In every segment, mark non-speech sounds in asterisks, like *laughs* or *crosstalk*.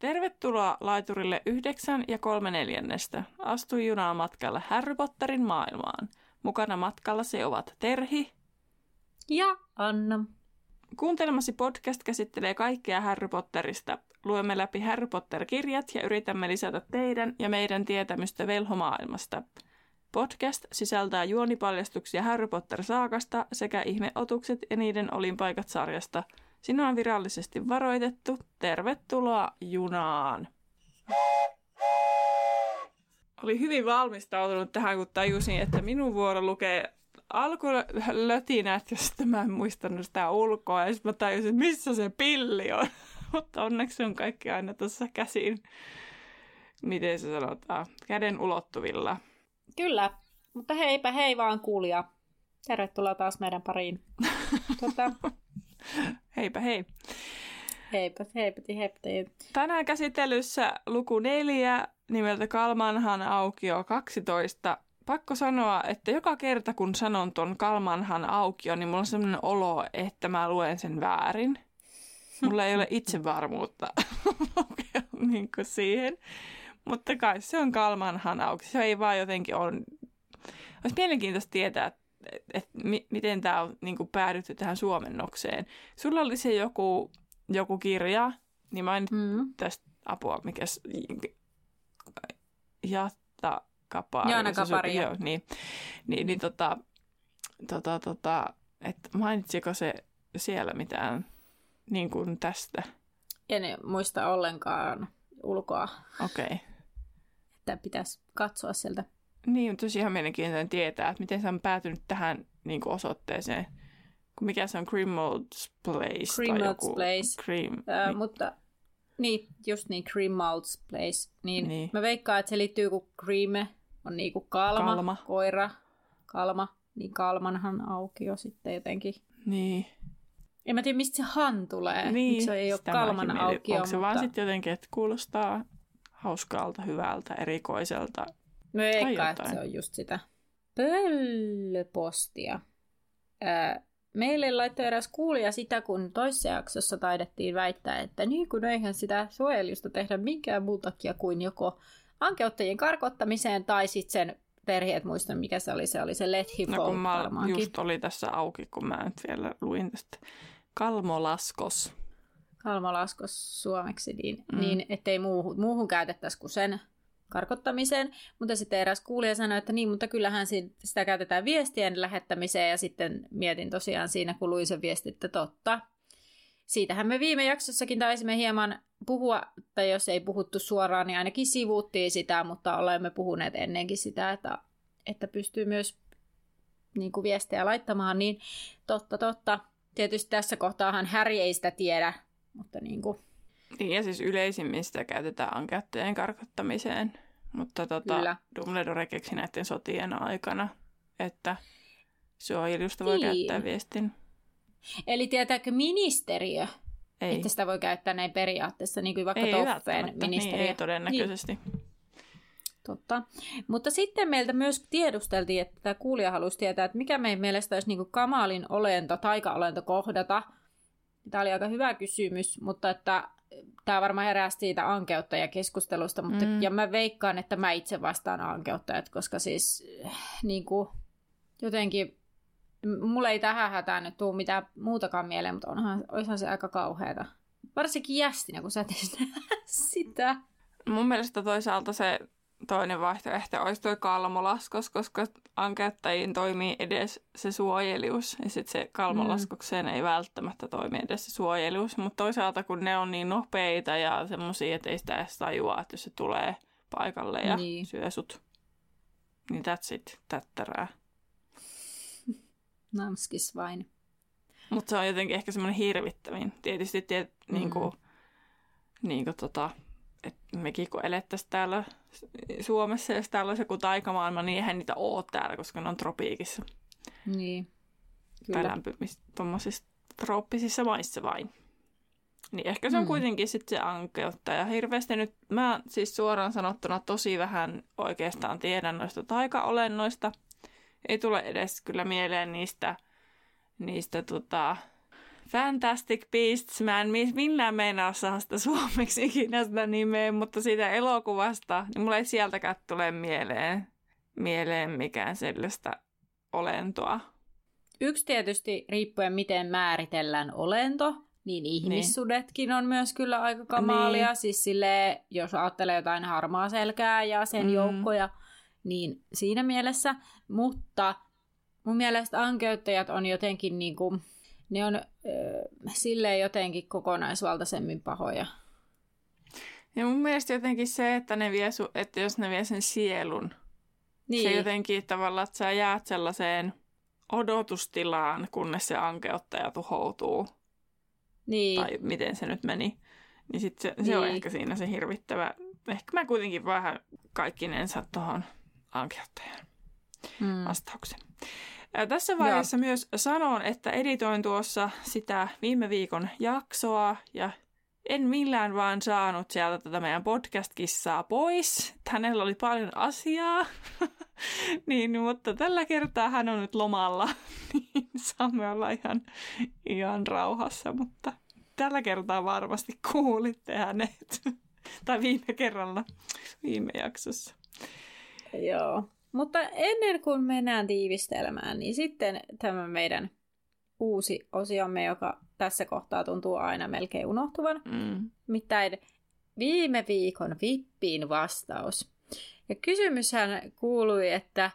Tervetuloa laiturille 9 ja 3 neljännestä. Astu junaan matkalle Harry Potterin maailmaan. Mukana matkalla se ovat Terhi ja Anna. Kuuntelemasi podcast käsittelee kaikkea Harry Potterista. Luemme läpi Harry Potter-kirjat ja yritämme lisätä teidän ja meidän tietämystä velhomaailmasta. Podcast sisältää juonipaljastuksia Harry Potter-saakasta sekä ihmeotukset ja niiden olinpaikat sarjasta. Sinua on virallisesti varoitettu. Tervetuloa junaan! Oli hyvin valmistautunut tähän, kun tajusin, että minun vuoro lukee alkulötinät sitten mä en muistanut sitä ulkoa. Ja sitten mä tajusin, että missä se pilli on. *laughs* Mutta onneksi on kaikki aina tuossa käsin, miten se sanotaan, käden ulottuvilla. Kyllä, mutta heipä hei vaan kuulija. Tervetuloa taas meidän pariin. *laughs* tuota... *laughs* heipä hei. Heipä, heipä, heipä. Tänään käsittelyssä luku neljä nimeltä Kalmanhan aukio 12 pakko sanoa, että joka kerta kun sanon ton Kalmanhan aukio, niin mulla on sellainen olo, että mä luen sen väärin. Mulla ei ole *laughs* itsevarmuutta *laughs* niin siihen. Mutta kai se on Kalmanhan aukio. Se ei vaan jotenkin ole... Olisi mielenkiintoista tietää, että et, mi, miten tämä on niin päädytty tähän suomennokseen. Sulla oli se joku, joku kirja, niin mä en mm. tästä apua, mikä... Jatta Kapari. Jaana Kapari. Joo, niin, niin, niin tota, tota, tota, että mainitsiko se siellä mitään niin kuin tästä? En muista ollenkaan ulkoa. Okei. Okay. Että pitäisi katsoa sieltä. Niin, mutta ihan mielenkiintoinen tietää, että miten sä on päätynyt tähän niin kuin osoitteeseen. Mikä se on? Grimald's Place? Grimald's Place. Cream, äh, niin. Mutta niin, just niin, Grimald's Place. Niin, niin. Mä veikkaan, että se liittyy kuin Grime on niinku kalma, kalma, koira, kalma, niin kalmanhan aukio sitten jotenkin. Niin. En mä tiedä, mistä se han tulee. Niin, Miksi se ei ole kalman aukio. Onko se mutta... vaan sitten jotenkin, että kuulostaa hauskalta, hyvältä, erikoiselta? No eikä, että se on just sitä. Pöllöpostia. Öö, meille laittoi eräs kuulija sitä, kun toisessa jaksossa taidettiin väittää, että niin kun eihän sitä suojelusta tehdä minkään muun takia kuin joko ankeuttajien karkottamiseen tai sitten sen perhe, et muista mikä se oli, se oli se Let Him no, kun mä just oli tässä auki, kun mä nyt vielä luin tästä. Kalmolaskos. Kalmolaskos suomeksi, niin, mm. niin ettei muuhun, muuhun käytettäisi kuin sen karkottamiseen. Mutta sitten eräs kuulija sanoi, että niin, mutta kyllähän sitä käytetään viestien lähettämiseen ja sitten mietin tosiaan siinä, kun luin sen viesti, että totta. Siitähän me viime jaksossakin taisimme hieman puhua, tai jos ei puhuttu suoraan, niin ainakin sivuuttiin sitä, mutta olemme puhuneet ennenkin sitä, että, että pystyy myös niin kuin viestejä laittamaan, niin totta, totta. Tietysti tässä kohtaahan Häri ei sitä tiedä, mutta niin kuin... Niin, ja siis yleisimmin sitä käytetään ankäyttäjien karkottamiseen, mutta tota, Kyllä. Dumbledore keksi näiden sotien aikana, että suojelusta voi niin. käyttää viestin. Eli tietääkö ministeriö, ei. että sitä voi käyttää näin periaatteessa, niin kuin vaikka ei Toffeen ministeriö? Niin, ei todennäköisesti. Niin. Totta. Mutta sitten meiltä myös tiedusteltiin, että tämä kuulija halusi tietää, että mikä meidän mielestä olisi niin kuin kamalin olento, taika-olento kohdata. Tämä oli aika hyvä kysymys, mutta että tämä varmaan herää siitä ankeuttajakeskustelusta, mutta mm. ja mä veikkaan, että mä itse vastaan ankeuttajat, koska siis niin kuin, jotenkin Mulla ei tähän hätään nyt tule mitään muutakaan mieleen, mutta onhan, olisihan se aika kauheata. Varsinkin jästinä, kun sä teet sitä. Mun mielestä toisaalta se toinen vaihtoehto olisi tuo kalmolaskos, koska ankäyttäjiin toimii edes se suojelius. Ja sitten se kalmolaskokseen mm. ei välttämättä toimi edes se suojelius. Mutta toisaalta kun ne on niin nopeita ja semmoisia, että ei sitä edes tajua, että jos se tulee paikalle ja niin. syö sut. Niin that's it, tättärää. *laughs* Namskis vain. Mutta se on jotenkin ehkä semmoinen hirvittävin. Tietysti tiet, mm. niin kuin, niin kuin tota, että mekin kun elettäisiin täällä Suomessa, jos täällä olisi joku taikamaailma, niin eihän niitä ole täällä, koska ne on tropiikissa. Niin, kyllä. Tai tuommoisissa trooppisissa maissa vain. Niin ehkä se on mm. kuitenkin sitten se ankeutta. Ja hirveästi nyt, mä siis suoraan sanottuna tosi vähän oikeastaan tiedän noista taikaolennoista – ei tule edes kyllä mieleen niistä, niistä tota, Fantastic Beasts, mä en millään meinaa saa sitä suomeksi ikinä sitä nimeä, mutta siitä elokuvasta, niin mulle ei sieltäkään tule mieleen, mieleen mikään sellaista olentoa. Yksi tietysti riippuen miten määritellään olento, niin ihmissudetkin niin. on myös kyllä aika kamalia. Niin. Siis sille, jos ajattelee jotain harmaa selkää ja sen mm. joukkoja, niin siinä mielessä. Mutta mun mielestä ankeuttajat on jotenkin niin kuin, ne on äh, silleen jotenkin kokonaisvaltaisemmin pahoja. Ja mun mielestä jotenkin se, että, ne vie su- että jos ne vie sen sielun, niin. se jotenkin tavallaan, että sä jäät sellaiseen odotustilaan, kunnes se ankeuttaja tuhoutuu. Niin. Tai miten se nyt meni. Niin sit se, se niin. on ehkä siinä se hirvittävä. Ehkä mä kuitenkin vähän kaikkinensa tuohon ankeuttajan hmm. vastauksen. Ja tässä vaiheessa Joo. myös sanon, että editoin tuossa sitä viime viikon jaksoa ja en millään vaan saanut sieltä tätä meidän podcast-kissaa pois. Hänellä oli paljon asiaa, *laughs* niin, mutta tällä kertaa hän on nyt lomalla, *laughs* niin saamme olla ihan, ihan rauhassa, mutta tällä kertaa varmasti kuulitte hänet. *laughs* tai viime kerralla, viime jaksossa. Joo, mutta ennen kuin mennään tiivistelmään, niin sitten tämä meidän uusi osiomme, joka tässä kohtaa tuntuu aina melkein unohtuvan. Mm. Mitään viime viikon vippiin vastaus. Ja kysymyshän kuului, että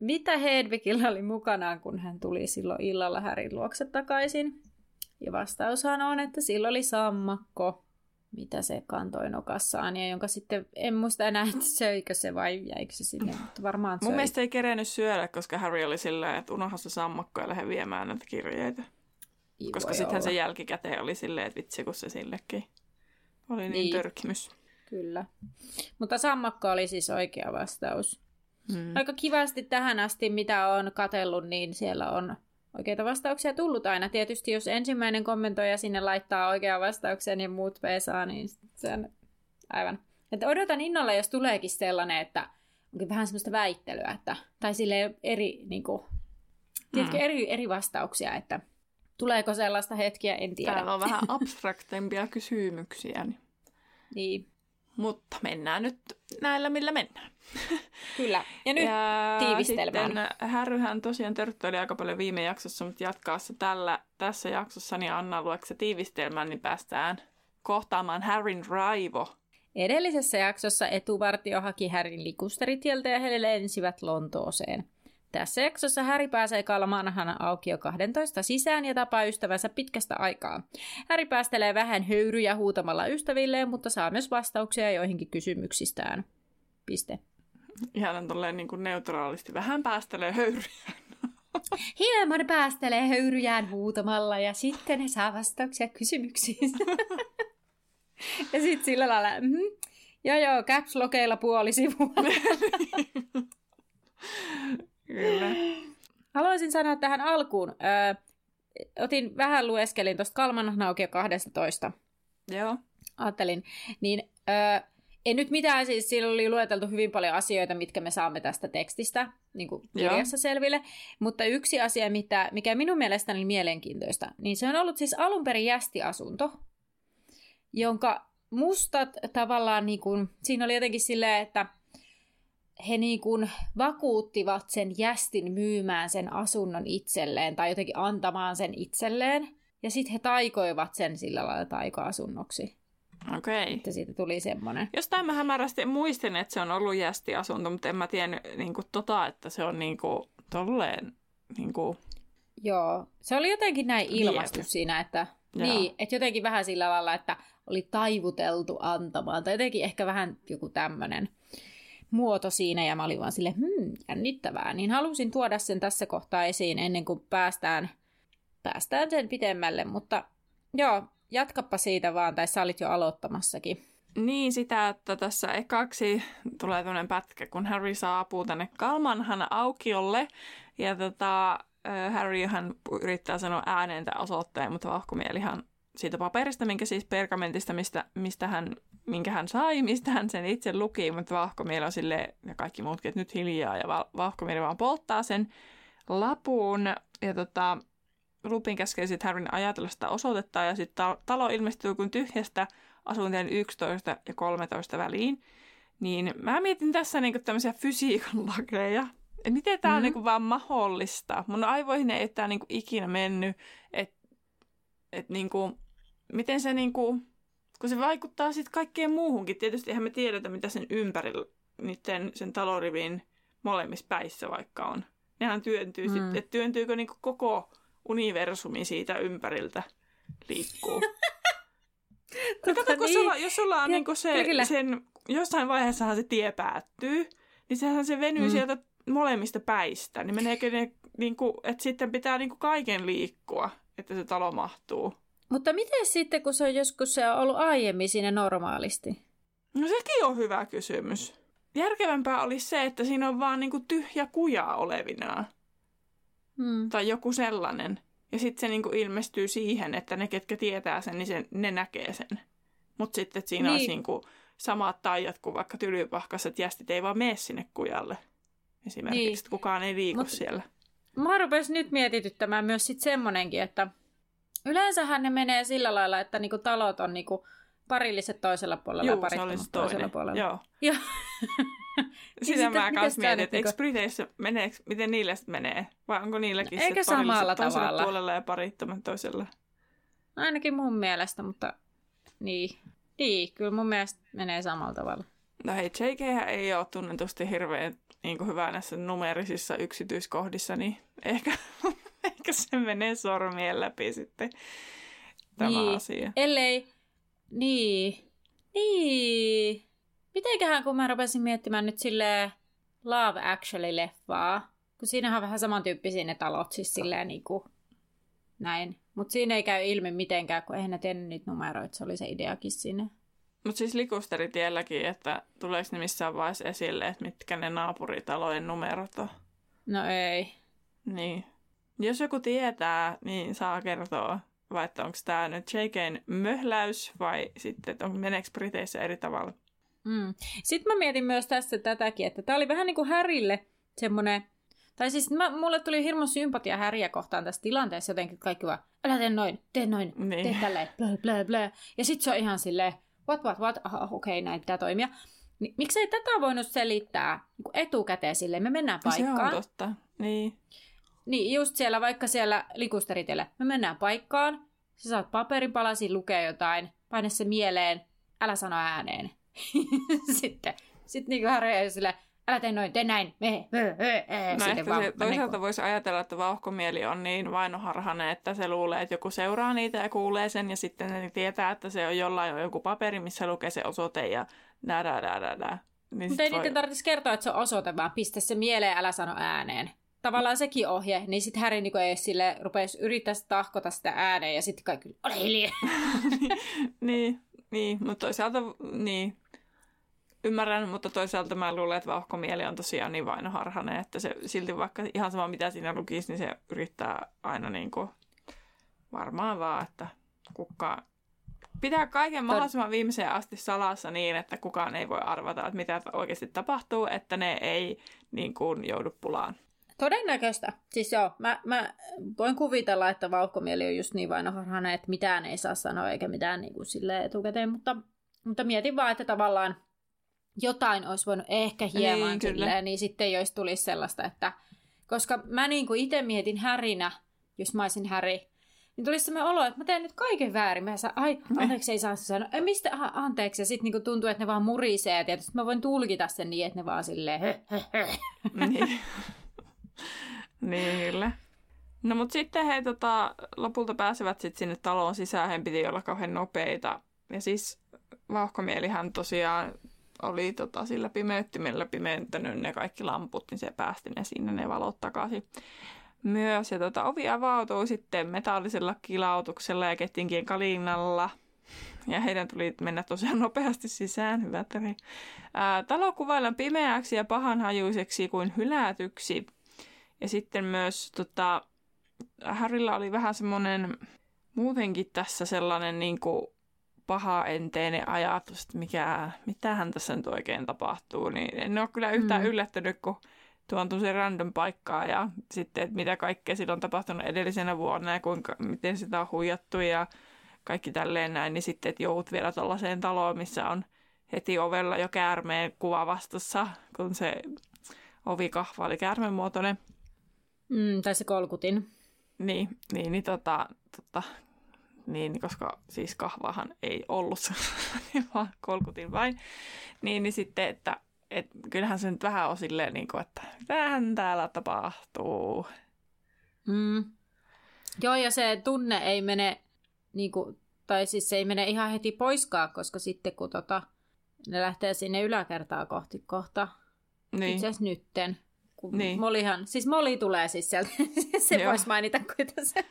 mitä Hedvigillä oli mukanaan, kun hän tuli silloin illalla Härin luokse takaisin? Ja vastaushan on, että sillä oli sammakko, mitä se kantoi nokassaan, ja jonka sitten, en muista enää, että söikö se vai jäikö se sinne, mutta varmaan söi. Mun mielestä ei kerennyt syödä, koska Harry oli silleen, että unohda se sammakko ja lähde viemään näitä kirjeitä. Ei koska sittenhän se jälkikäteen oli silleen, että vitsi kun se sillekin oli niin, niin törkimys. Kyllä. Mutta sammakko oli siis oikea vastaus. Hmm. Aika kivasti tähän asti, mitä on katellut, niin siellä on oikeita vastauksia tullut aina. Tietysti jos ensimmäinen kommentoija sinne laittaa oikean vastauksen ja muut pesaa, niin se on aivan. Että odotan innolla, jos tuleekin sellainen, että onkin vähän semmoista väittelyä, että, tai sille eri, niin kuin, tiedätkö, hmm. eri, eri vastauksia, että tuleeko sellaista hetkiä, en tiedä. Täällä on vähän abstraktempia kysymyksiä. Niin. niin. Mutta mennään nyt näillä, millä mennään. *laughs* Kyllä. Ja nyt ja tiivistelmään. Sitten Härryhän tosiaan törttöili aika paljon viime jaksossa, mutta jatkaa se tällä, tässä jaksossa, niin Anna luokse tiivistelmään, niin päästään kohtaamaan Harryn raivo. Edellisessä jaksossa etuvartio haki Härin likusteritieltä ja he lensivät Lontooseen. Tässä jaksossa Häri pääsee Kalmanhan aukio 12 sisään ja tapaa ystävänsä pitkästä aikaa. Häri päästelee vähän höyryjä huutamalla ystävilleen, mutta saa myös vastauksia joihinkin kysymyksistään. Piste. Ihan tolleen niin kuin neutraalisti. Vähän päästelee höyryjä. *laughs* Hieman päästelee höyryjään huutamalla ja sitten ne saa vastauksia kysymyksiin. *laughs* ja sitten sillä lailla, mm, joo joo, caps lokeilla puoli sivua. *laughs* Kyllä. Haluaisin sanoa tähän alkuun. Ö, otin vähän lueskelin tuosta Kalman Naukio 12. Joo. Ajattelin. Niin ö, ei nyt mitään, siis siellä oli lueteltu hyvin paljon asioita, mitkä me saamme tästä tekstistä niin kuin kirjassa Joo. selville. Mutta yksi asia, mitä, mikä minun mielestäni oli mielenkiintoista, niin se on ollut siis alun perin jästiasunto, jonka mustat tavallaan, niin kuin, siinä oli jotenkin silleen, että he niin kuin vakuuttivat sen jästin myymään sen asunnon itselleen tai jotenkin antamaan sen itselleen. Ja sitten he taikoivat sen sillä lailla taika-asunnoksi. Okei. Okay. Että siitä tuli semmoinen. Jostain mä hämärästi muistin, että se on ollut jästiasunto, mutta en mä tiennyt niin kuin tota, että se on niin kuin tolleen niin kuin... Joo, se oli jotenkin näin ilmastu siinä, että, niin, että jotenkin vähän sillä lailla, että oli taivuteltu antamaan, tai jotenkin ehkä vähän joku tämmöinen muoto siinä ja mä olin vaan sille, hmm, jännittävää. Niin halusin tuoda sen tässä kohtaa esiin ennen kuin päästään, päästään sen pitemmälle, mutta joo, jatkappa siitä vaan, tai sä olit jo aloittamassakin. Niin, sitä, että tässä ekaksi tulee tämmöinen pätkä, kun Harry saapuu tänne Kalmanhan aukiolle, ja tota, Harryhän yrittää sanoa ääneen tämän osoitteen, mutta vahkomielihan siitä paperista, minkä siis pergamentista, mistä, mistä hän, minkä hän sai, *laughs* mistä hän sen itse luki, mutta vahkomieli on sille ja kaikki muutkin, että nyt hiljaa, ja vahkomieli vaan polttaa sen lapun, ja tota, Lupin käskee sitten Harryn ajatella sitä osoitetta ja sitten talo ilmestyy kuin tyhjästä asuntojen 11 ja 13 väliin. Niin mä mietin tässä niinku tämmöisiä fysiikan lakeja. Et miten tämä mm-hmm. on niinku vaan mahdollista. Mun aivoihin ei tämä niinku ikinä mennyt, että et niinku, miten se niinku, kun se vaikuttaa sitten kaikkeen muuhunkin. Tietysti eihän me tiedetä, mitä sen ympärillä, niiden, sen talorivin molemmissa päissä vaikka on. Nehän työntyy mm. sitten, että työntyykö niinku koko universumi siitä ympäriltä liikkuu. *laughs* Tota, Kato, kun niin. sulla, jos sulla on ja, niinku se, kyllä. sen, jossain vaiheessahan se tie päättyy, niin sehän se venyy mm. sieltä molemmista päistä. Niin meneekö ne, niinku, että sitten pitää niinku kaiken liikkua, että se talo mahtuu. Mutta miten sitten, kun se on joskus se on ollut aiemmin siinä normaalisti? No sekin on hyvä kysymys. Järkevämpää olisi se, että siinä on vaan niinku tyhjä kuja olevinaan. Hmm. Tai joku sellainen. Ja sitten se niinku ilmestyy siihen, että ne, ketkä tietää sen, niin sen, ne näkee sen. Mutta sitten, että siinä niin. olisi niinku samat taijat kuin vaikka tylypahkaiset jästit ei vaan mene sinne kujalle. Esimerkiksi, niin. että kukaan ei liiku Mut, siellä. Mä rupesin nyt mietityttämään myös sitten semmonenkin, että yleensähän ne menee sillä lailla, että niinku talot on niinku parilliset toisella puolella Juu, ja parittomat toisella puolella. Joo. *laughs* Ja. *laughs* Sitä mä kanssa mietin, että eikö Briteissä meneekö, miten niille menee? Vai onko niilläkin Eikä se samalla toisella tavalla. puolella ja parittomat toisella? No ainakin mun mielestä, mutta niin. Niin, kyllä mun mielestä menee samalla tavalla. No hei, JK ei ole tunnetusti hirveän niin kuin hyvä näissä numerisissa yksityiskohdissa, niin ehkä, *laughs* *laughs* ehkä se menee sormien läpi sitten tämä niin. asia. Ellei, niin, niin. Mitenköhän, kun mä rupesin miettimään nyt sille Love Actually-leffaa, kun siinähän on vähän samantyyppisiä ne talot, siis silleen niin kuin näin. Mutta siinä ei käy ilmi mitenkään, kun eihän ne tiennyt niitä numeroita, se oli se ideakin sinne. Mutta siis likusteritielläkin, että tuleeko ne missään vaiheessa esille, että mitkä ne naapuritalojen numerot on? No ei. Niin. Jos joku tietää, niin saa kertoa, vai että onko tämä nyt JKn möhläys vai sitten, että on, meneekö Briteissä eri tavalla? Mm. Sitten mä mietin myös tässä tätäkin, että tämä oli vähän niin kuin Härille semmoinen, tai siis mä, mulle tuli hirmu sympatia Häriä kohtaan tässä tilanteessa jotenkin, kaikki vaan, älä tee noin, tee noin, niin. tee tälleen, blö, blö, blö. Ja sitten se on ihan silleen, what, what, what, aha, okei, okay, näin pitää toimia. Niin, miksei tätä voinut selittää niin etukäteen silleen, me mennään paikkaan. Se on totta, niin. Niin, just siellä, vaikka siellä likusteritellä, me mennään paikkaan, sä saat paperipalasi lukea jotain, paine se mieleen, älä sano ääneen. *laughs* sitten sitten niin kuin Harry sille, älä tee noin, tee näin, me, me, me, me. No ehkä vaan, se, toisaalta niin voisi ajatella, että vauhkomieli on niin vainoharhainen, että se luulee, että joku seuraa niitä ja kuulee sen, ja sitten ne tietää, että se on jollain on joku paperi, missä lukee se osoite, ja nää, nää, nää, nää. Niin Mutta ei voi... niiden tarvitsisi kertoa, että se on osoite, vaan pistä se mieleen, älä sano ääneen. Tavallaan sekin ohje, niin sitten Harry niin ei sille rupeisi yrittää tahkota sitä ääneen ja sitten kaikki, ole hiljaa. *laughs* niin, niin, mutta toisaalta, niin, ymmärrän, mutta toisaalta mä luulen, että vauhkomieli on tosiaan niin vainoharhainen, että se silti vaikka ihan sama mitä siinä lukisi, niin se yrittää aina niin kuin varmaan vaan, että kukaan pitää kaiken mahdollisimman viimeiseen asti salassa niin, että kukaan ei voi arvata, että mitä oikeasti tapahtuu, että ne ei niin kuin joudu pulaan. Todennäköistä. Siis joo, mä, mä voin kuvitella, että vauhkomieli on just niin vainoharhainen, että mitään ei saa sanoa eikä mitään niin kuin etukäteen, mutta, mutta mietin vaan, että tavallaan jotain olisi voinut ehkä hieman niin, silleen, niin sitten ei olisi tulisi sellaista, että... Koska mä niin kuin itse mietin härinä, jos mä olisin häri, niin tulisi sellainen olo, että mä teen nyt kaiken väärin. Mä saan, ai, anteeksi, ei saa sanoa. Ei, mistä, aha, anteeksi. Ja sitten niin tuntuu, että ne vaan murisee. Ja tietysti mä voin tulkita sen niin, että ne vaan silleen, niin. *laughs* niin, kyllä. No mutta sitten he tota, lopulta pääsevät sitten sinne taloon sisään. He piti olla kauhean nopeita. Ja siis vauhkomielihän tosiaan oli tota, sillä pimeyttimellä pimentänyt ne kaikki lamput, niin se päästi ne sinne ne valot takaisin myös. Ja tota, ovi avautui sitten metallisella kilautuksella ja kettinkien kalinalla. Ja heidän tuli mennä tosiaan nopeasti sisään, hyvä talo kuvaillaan pimeäksi ja pahanhajuiseksi kuin hylätyksi. Ja sitten myös tota, Harrilla oli vähän semmoinen muutenkin tässä sellainen niin kuin paha enteinen ajatus, että mikä, mitähän tässä nyt oikein tapahtuu, niin en ole kyllä yhtään mm. yllättynyt, kun tuon tosi random paikkaa ja sitten, että mitä kaikkea sillä on tapahtunut edellisenä vuonna ja kuinka, miten sitä on huijattu ja kaikki tälleen näin, niin sitten, että joudut vielä tuollaiseen taloon, missä on heti ovella jo käärmeen kuva vastassa, kun se ovikahva oli käärmeen muotoinen. Mm, tai se kolkutin. Niin, niin, niin tota, tota, niin, koska siis kahvahan ei ollut *laughs* vaan kolkutin vain. Niin, niin sitten, että et, kyllähän se nyt vähän on silleen, niin kuin, että tähän täällä tapahtuu. Mm. Joo, ja se tunne ei mene, niin kuin, tai siis se ei mene ihan heti poiskaan, koska sitten kun tota, ne lähtee sinne yläkertaa kohti kohta, niin. itse asiassa nytten, kun niin. Molihan, siis Moli tulee siis sieltä, *laughs* se voisi mainita kuitenkin se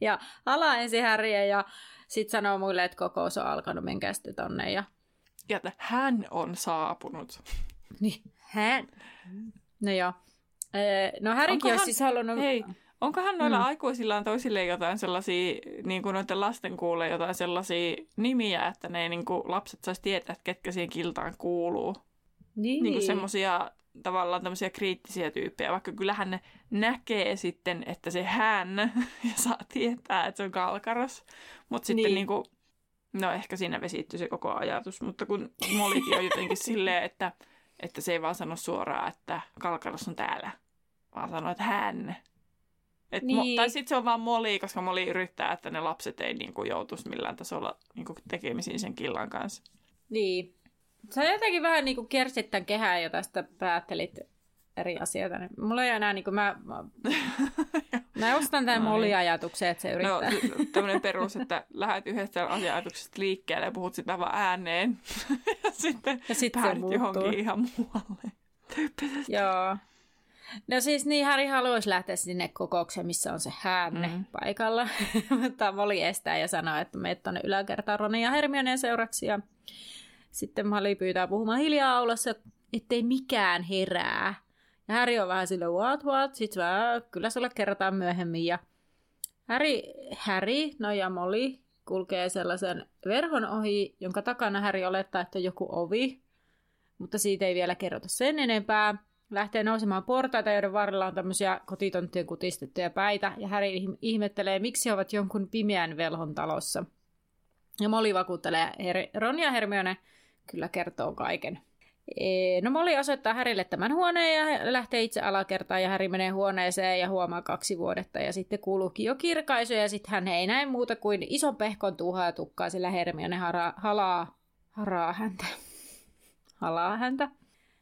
Ja ala ensin häriä ja sitten sanoo muille, että kokous on alkanut, menkää sitten tonne. Ja, ja että hän on saapunut. Niin, hän. No joo. No Härikin olisi siis halunnut... Hei, onkohan noilla mm. aikuisillaan toisille jotain sellaisia, niin kuin noiden lasten kuulee jotain sellaisia nimiä, että ne niin kuin lapset saisi tietää, että ketkä siihen kiltaan kuuluu? Niin. niin kuin semmoisia tavallaan tämmöisiä kriittisiä tyyppejä, vaikka kyllähän ne näkee sitten, että se hän *laughs* ja saa tietää, että se on kalkaros, mutta sitten niin. niin kuin, no ehkä siinä vesittyy se koko ajatus, mutta kun Molikin on jotenkin *laughs* silleen, että, että se ei vaan sano suoraan, että kalkaros on täällä, vaan sanoo, että hän. Et niin. mo- tai sitten se on vaan Moli, koska Moli yrittää, että ne lapset ei niin kuin, joutuisi millään tasolla niin kuin, tekemisiin sen killan kanssa. Niin, Sä jotenkin vähän niin kuin kiersit tämän kehää jo tästä päättelit eri asioita. Mulla ei enää, niin kuin mä, mä, *laughs* mä ostan tämän no niin. moli-ajatuksen, että se no, yrittää. No, tämmöinen perus, että lähdet yhdestä asiatuksesta liikkeelle ja puhut sitä vaan ääneen. *laughs* ja sitten ja sit päädyt johonkin ihan muualle. Joo. No siis niin, Harry haluaisi lähteä sinne kokoukseen, missä on se häänne mm. paikalla. *laughs* Mutta Moli estää ja sanoo, että meet tuonne yläkertaan Ronin ja Hermioneen seuraksi. Ja sitten Mali pyytää puhumaan hiljaa aulassa, ettei mikään herää. Ja Häri on vähän sille what what, sit vähän, kyllä sulle kerrotaan myöhemmin. Ja Häri, Häri, no ja Molly kulkee sellaisen verhon ohi, jonka takana Häri olettaa, että on joku ovi. Mutta siitä ei vielä kerrota sen enempää. Lähtee nousemaan portaita, joiden varrella on tämmöisiä kotitonttien kutistettuja päitä. Ja Häri ihmettelee, miksi he ovat jonkun pimeän velhon talossa. Ja Molly vakuuttelee Her- Ron ja Hermione kyllä kertoo kaiken. E, no Molly osoittaa Härille tämän huoneen ja lähtee itse alakertaan ja Häri menee huoneeseen ja huomaa kaksi vuodetta ja sitten kuuluukin jo kirkaisu ja sitten hän ei näe muuta kuin ison pehkon tuhaa tukkaa, sillä Hermione hara, halaa, haraa häntä. *laughs* halaa häntä.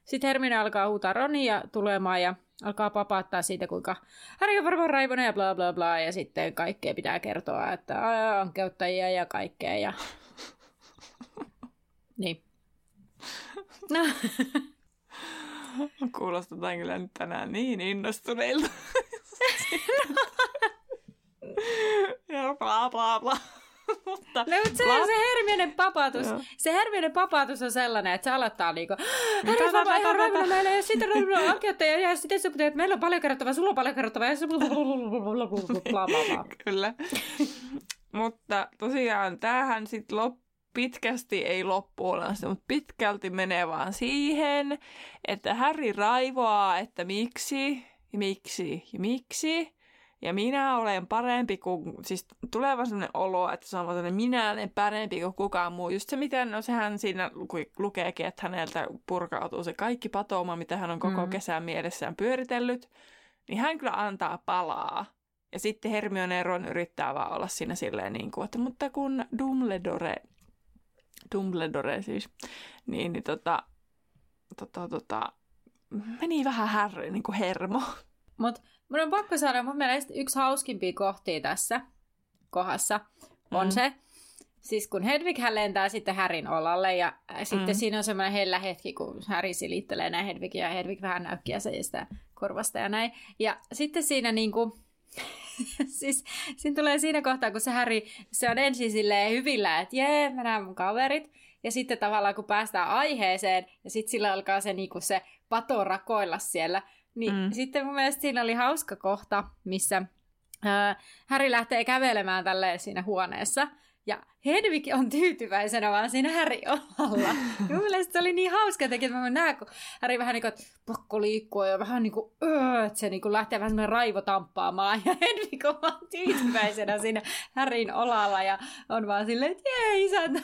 Sitten Hermione alkaa huutaa Ronia tulemaan ja alkaa papaattaa siitä, kuinka Häri on varmaan raivonen ja bla bla bla ja sitten kaikkea pitää kertoa, että on käyttäjiä ja kaikkea ja... *laughs* niin. No. Kuulostetaan kyllä nyt tänään niin innostuneilta. *laughs* ja bla bla bla. mutta, no, mutta se, bla... se herminen papatus, Joo. se herminen papatus on sellainen, että se aloittaa niinku, Häri vapaa ihan raivona meille, ja sitten *laughs* on oikeuttaja, ja sitten se että meillä on paljon kerrottavaa, sulla on paljon kerrottavaa, ja se *laughs* bla bla bla. Kyllä. mutta tosiaan tämähän sitten loppuu pitkästi ei loppuun asti, mutta pitkälti menee vaan siihen, että Harry raivoaa, että miksi, ja miksi, ja miksi. Ja minä olen parempi kuin, siis tulee vaan sellainen olo, että se on sellainen, minä olen parempi kuin kukaan muu. Just se, miten, no sehän siinä lukeekin, että häneltä purkautuu se kaikki patouma, mitä hän on koko mm. kesän mielessään pyöritellyt, niin hän kyllä antaa palaa. Ja sitten Hermione Ron yrittää vaan olla siinä silleen niin kuin, että mutta kun Dumbledore Dumbledore siis, niin, niin tota, tota, tota, meni vähän härri, niin kuin hermo. Mut mun on pakko sanoa, mun mielestä yksi hauskimpia kohtia tässä kohdassa on mm. se, siis kun Hedwig hän lentää sitten Härin olalle ja sitten mm. siinä on semmoinen hellä hetki, kun Häri silittelee näin Hedwigia ja Hedwig vähän näykkiä sitä korvasta ja näin. Ja sitten siinä niinku, *laughs* siis siinä tulee siinä kohtaa, kun se Häri, se on ensin silleen hyvillä, että jee, mä näen mun kaverit. Ja sitten tavallaan kun päästään aiheeseen, ja sitten sillä alkaa se, niinku se pato rakoilla siellä, niin mm. sitten mun mielestä siinä oli hauska kohta, missä Häri lähtee kävelemään tälleen siinä huoneessa. Ja Hedvig on tyytyväisenä vaan siinä Häri olalla. Ja mun mielestä se oli niin hauska jotenkin, että mä näen, kun Häri vähän niin kuin, että pakko liikkua ja vähän niin kuin, öö, että se niin kuin lähtee vähän semmoinen raivo tamppaamaan. Ja Hedvig on vaan tyytyväisenä siinä Härin olalla ja on vaan silleen, että jee, isäntä.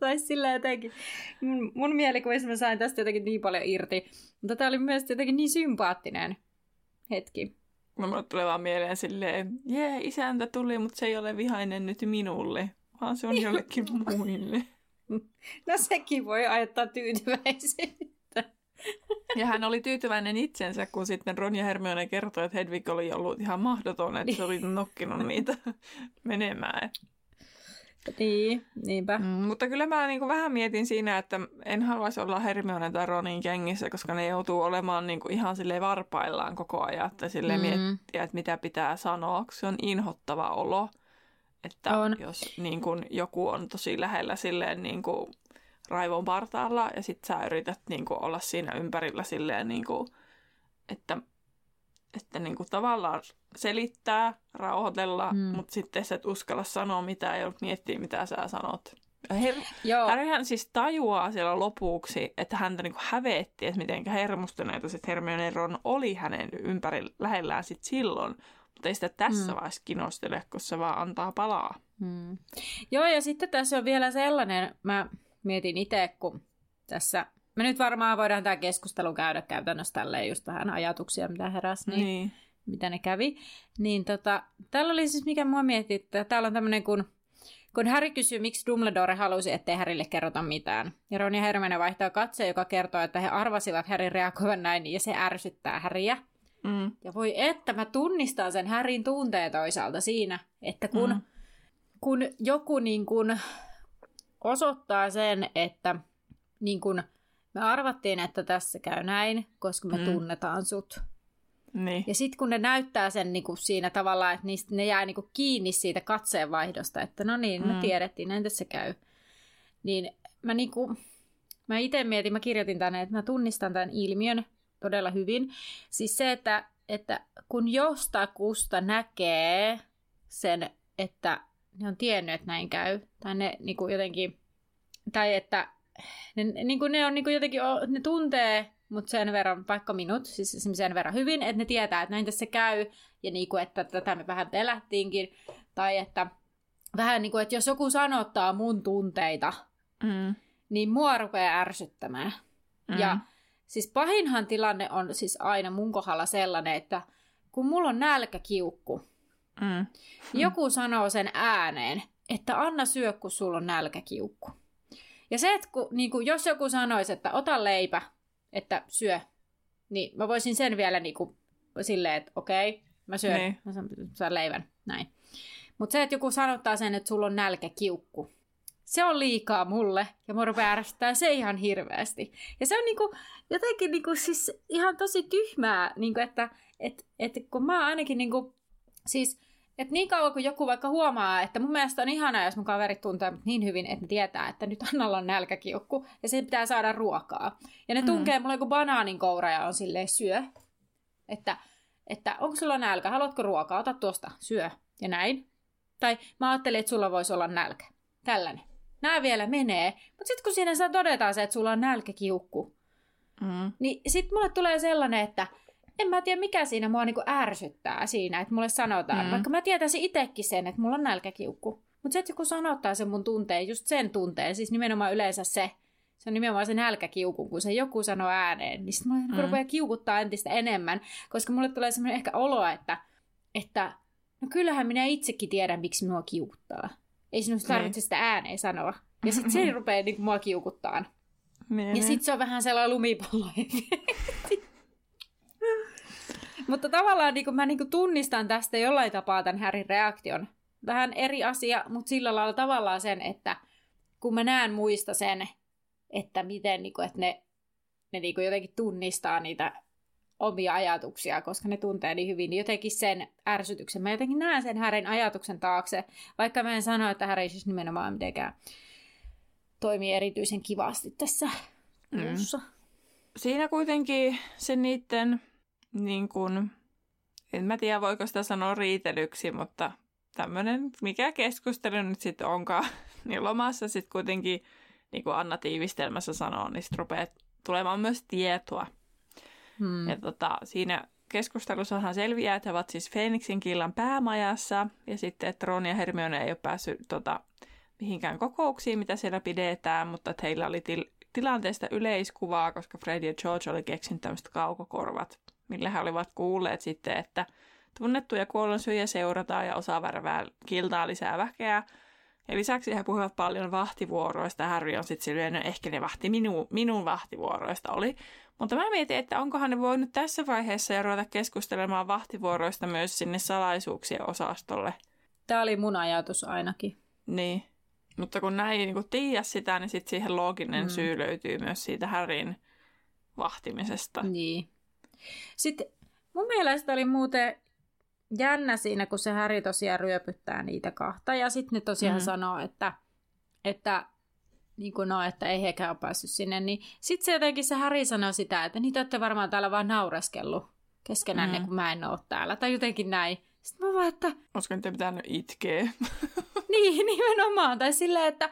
tai silleen jotenkin. Mun, mun mielikuvissa mä sain tästä jotenkin niin paljon irti. Mutta tämä oli myös jotenkin niin sympaattinen hetki. No, mulle tulee vaan mieleen silleen, jee, isäntä tuli, mutta se ei ole vihainen nyt minulle, vaan se on jollekin muille. *laughs* No sekin voi ajattaa tyytyväisyyttä. Ja hän oli tyytyväinen itsensä, kun sitten Ron ja Hermione kertoi, että Hedvig oli ollut ihan mahdoton, että se oli nokkinut niitä menemään. Niin, niinpä. Mm, mutta kyllä mä niin kuin vähän mietin siinä, että en haluaisi olla Hermione tai Ronin kengissä, koska ne joutuu olemaan niin kuin ihan sille varpaillaan koko ajan, että sille mm. miettiä, että mitä pitää sanoa, se on inhottava olo. Että on. jos niin kuin, joku on tosi lähellä silleen niin kuin, raivon partaalla ja sit sä yrität niin kuin, olla siinä ympärillä silleen, niin kuin, että että niin kuin tavallaan selittää, rauhoitella, mm. mutta sitten sä et uskalla sanoa mitään ja miettiä, mitä sä sanot. Her- Joo. Harryhän siis tajuaa siellä lopuksi, että häntä niin hävetti, että miten hermostuneita se Hermione Ron oli hänen ympärillä lähellään sit silloin. Mutta ei sitä tässä mm. vaiheessa kinostele, kun se vaan antaa palaa. Mm. Joo, ja sitten tässä on vielä sellainen, mä mietin itse, kun tässä me nyt varmaan voidaan tämä keskustelu käydä käytännössä tälleen just vähän ajatuksia, mitä heräsi, niin, niin. mitä ne kävi. Niin tota, täällä oli siis, mikä mua mietti, että täällä on tämmöinen, kun, kun Harry kysyy, miksi Dumbledore halusi, ettei Harrylle kerrota mitään. Ja Ron ja Hermione vaihtaa katse, joka kertoo, että he arvasivat Harryn reagoivan näin, ja se ärsyttää Harryä. Mm. Ja voi että, mä tunnistan sen Harryn tunteen toisaalta siinä, että kun, mm. kun joku niin kun osoittaa sen, että niin kun, me arvattiin, että tässä käy näin, koska me mm. tunnetaan sut. Niin. Ja sitten kun ne näyttää sen niin kuin siinä tavalla, että niistä, ne jää niin kuin kiinni siitä katseenvaihdosta, että no niin, me mm. tiedettiin, näin tässä käy. Niin mä, niin kuin, mä itse mietin, mä kirjoitin tänne, että mä tunnistan tämän ilmiön todella hyvin. Siis se, että, että kun jostakusta näkee sen, että ne on tiennyt, että näin käy, tai ne niin kuin jotenkin, tai että ne, niin kuin ne on niin kuin jotenkin, ne tuntee mut sen verran, vaikka minut, siis sen verran hyvin, että ne tietää, että näin tässä käy, ja niin kuin, että tätä me vähän pelättiinkin, tai että vähän niin kuin, että jos joku sanottaa mun tunteita, mm. niin mua rupeaa ärsyttämään. Mm. Ja siis pahinhan tilanne on siis aina mun kohdalla sellainen, että kun mulla on nälkäkiukku, mm. joku sanoo sen ääneen, että anna syö, kun sulla on nälkäkiukku. Ja se, että kun, niin kuin, jos joku sanoisi, että ota leipä, että syö, niin mä voisin sen vielä niin kuin, silleen, että okei, mä syön, niin. mä saan leivän, näin. Mutta se, että joku sanottaa sen, että sulla on nälkäkiukku, se on liikaa mulle, ja mua rupeaa ärsyttää se ihan hirveästi. Ja se on niinku, jotenkin niinku, siis ihan tosi tyhmää, niinku, että et, et, kun mä ainakin niinku, siis että niin kauan kuin joku vaikka huomaa, että mun mielestä on ihanaa, jos mun kaverit tuntee niin hyvin, että ne tietää, että nyt Annalla on nälkäkiukku ja sen pitää saada ruokaa. Ja ne mm. tunkee mm. mulle joku banaanin koura ja on silleen syö. Että, että onko sulla nälkä, haluatko ruokaa, ota tuosta, syö ja näin. Tai mä ajattelin, että sulla voisi olla nälkä. Tällainen. Nämä vielä menee. Mutta sitten kun siinä saa todetaan se, että sulla on nälkäkiukku, mm. niin sitten mulle tulee sellainen, että en mä tiedä mikä siinä mua niinku ärsyttää siinä, että mulle sanotaan, mm. vaikka mä tietäisin itsekin sen, että mulla on nälkäkiukku. Mutta se, että joku sanottaa sen mun tunteen, just sen tunteen, siis nimenomaan yleensä se, se on nimenomaan se nälkäkiukku, kun se joku sanoo ääneen, niin sitten mulla mm. rupeaa kiukuttaa entistä enemmän, koska mulle tulee semmoinen ehkä olo, että, että no kyllähän minä itsekin tiedän, miksi minua kiukuttaa. Ei sinun tarvitse niin. sitä ääneen sanoa. Ja sitten se *laughs* rupeaa niin mua kiukuttaa. Niin, ja sitten se on vähän sellainen lumipallo *laughs* *laughs* Mutta tavallaan niin mä niin tunnistan tästä jollain tapaa tämän Härin reaktion. Vähän eri asia, mutta sillä lailla tavallaan sen, että kun mä näen muista sen, että miten niin kuin, että ne, ne niin kuin jotenkin tunnistaa niitä omia ajatuksia, koska ne tuntee niin hyvin, niin jotenkin sen ärsytyksen. Mä jotenkin näen sen Härin ajatuksen taakse, vaikka mä en sano, että Häri siis nimenomaan mitenkään toimii erityisen kivasti tässä mm. Siinä kuitenkin se niiden niin kuin, en mä tiedä voiko sitä sanoa riitelyksi, mutta tämmöinen, mikä keskustelu nyt sitten onkaan, *laughs* niin lomassa sitten kuitenkin, niin kuin Anna tiivistelmässä sanoo, niin sitten rupeaa tulemaan myös tietoa. Hmm. Ja tota, siinä keskustelussahan selviää, että he ovat siis Phoenixin killan päämajassa, ja sitten, että Ron ja Hermione ei ole päässyt tota, mihinkään kokouksiin, mitä siellä pidetään, mutta että heillä oli til- tilanteesta yleiskuvaa, koska Fred ja George oli keksinyt tämmöiset kaukokorvat, millä he olivat kuulleet sitten, että tunnettuja kuollonsyöjä seurataan ja osaa värvää kiltaa lisää väkeä. Ja lisäksi he puhuvat paljon vahtivuoroista. Harry on sitten silleen, no ehkä ne vahti minu, minun vahtivuoroista oli. Mutta mä mietin, että onkohan ne voinut tässä vaiheessa ja ruveta keskustelemaan vahtivuoroista myös sinne salaisuuksien osastolle. Tämä oli mun ajatus ainakin. Niin. Mutta kun näin ei niin tiedä sitä, niin sitten siihen looginen mm. syy löytyy myös siitä Härin vahtimisesta. Niin. Sitten mun mielestä oli muuten jännä siinä, kun se Häri tosiaan ryöpyttää niitä kahta. Ja sitten ne tosiaan mm. sanoo, että, että niin kuin no, että ei hekään ole päässyt sinne. Niin sitten se jotenkin se Häri sanoi sitä, että niitä olette varmaan täällä vaan naureskellut keskenään, mm. kun mä en ole täällä. Tai jotenkin näin. Sitten mä vaan, että... Olisiko niitä pitänyt itkeä? niin, nimenomaan. Tai silleen, että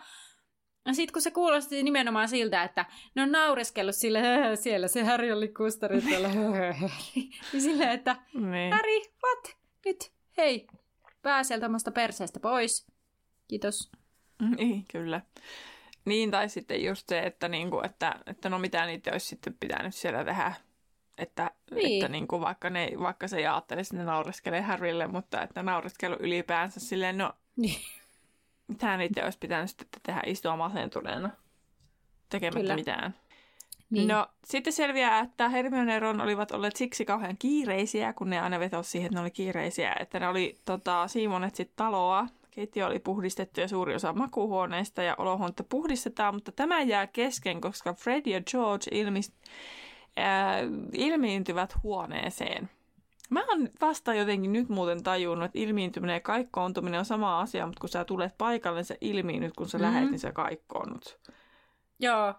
sitten kun se kuulosti nimenomaan siltä, että ne on naureskellut sille, *laughs* siellä se Häri oli kustarit *laughs* *laughs* niin silleen, että niin. Häri, what? Nyt, hei, pää sieltä omasta perseestä pois. Kiitos. Niin, kyllä. Niin, tai sitten just se, että, niinku, että, että no mitä niitä olisi sitten pitänyt siellä tehdä. Että, niin. että niinku, vaikka, ne, vaikka se ei ajattelisi, että ne naureskelee Harrylle, mutta että naureskelu ylipäänsä silleen, no niin. Mitä niitä olisi pitänyt sitten tehdä istua masentuneena tekemättä Kyllä. mitään. Niin. No, sitten selviää, että Hermione ja Ron olivat olleet siksi kauhean kiireisiä, kun ne aina vetosi siihen, että ne oli kiireisiä, että ne oli tota, siivoneet sitten taloa. Keittiö oli puhdistettu ja suuri osa makuuhuoneista ja olohuonetta puhdistetaan, mutta tämä jää kesken, koska Fred ja George ilmis, äh, ilmiintyvät huoneeseen. Mä oon vasta jotenkin nyt muuten tajunnut, että ilmiintyminen ja kaikkoontuminen on sama asia, mutta kun sä tulet paikalle, se ilmiinnyt, kun sä mm-hmm. lähet, niin sä kaikkoonnut. Joo,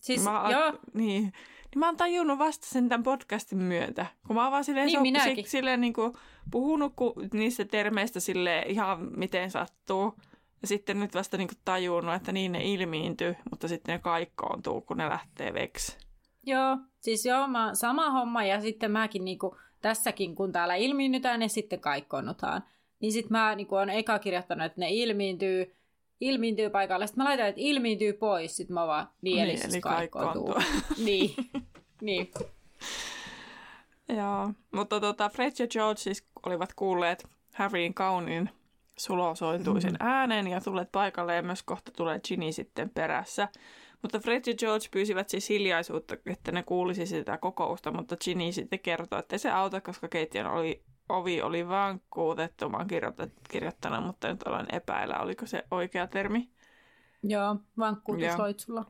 Siis, mä, joo. Niin. niin mä oon tajunnut vasta sen tämän podcastin myötä. Kun mä oon vaan silleen, niin, so, si, silleen niin kuin puhunut ku, niistä termeistä sille ihan miten sattuu. Ja sitten nyt vasta niin kuin tajunnut, että niin ne ilmiintyy, mutta sitten ne kaikkoontuu, kun ne lähtee veksi. Joo, siis joo, mä, sama homma ja sitten mäkin niin kuin, tässäkin, kun täällä ilmiinnytään ja sitten kaikkoonnutaan. Niin sitten mä niin kuin, on eka kirjoittanut, että ne ilmiintyy ilmiintyy paikalle. Sitten mä laitan, että ilmiintyy pois. Sitten mä vaan, niin, eli, niin, eli kaikkoontuu. *laughs* niin, niin. Joo, mutta tota, Fred ja George siis olivat kuulleet Harryin kauniin sulosointuisen mm-hmm. äänen ja tulleet paikalle ja myös kohta tulee Ginny sitten perässä. Mutta Fred ja George pyysivät siis hiljaisuutta, että ne kuulisi sitä kokousta, mutta Ginny sitten kertoi, että se auta, koska Keittiön oli ovi oli vaan kuutettu, mä kirjoittanut, mutta nyt olen epäillä, oliko se oikea termi. Joo, vankkuutusloitsulla.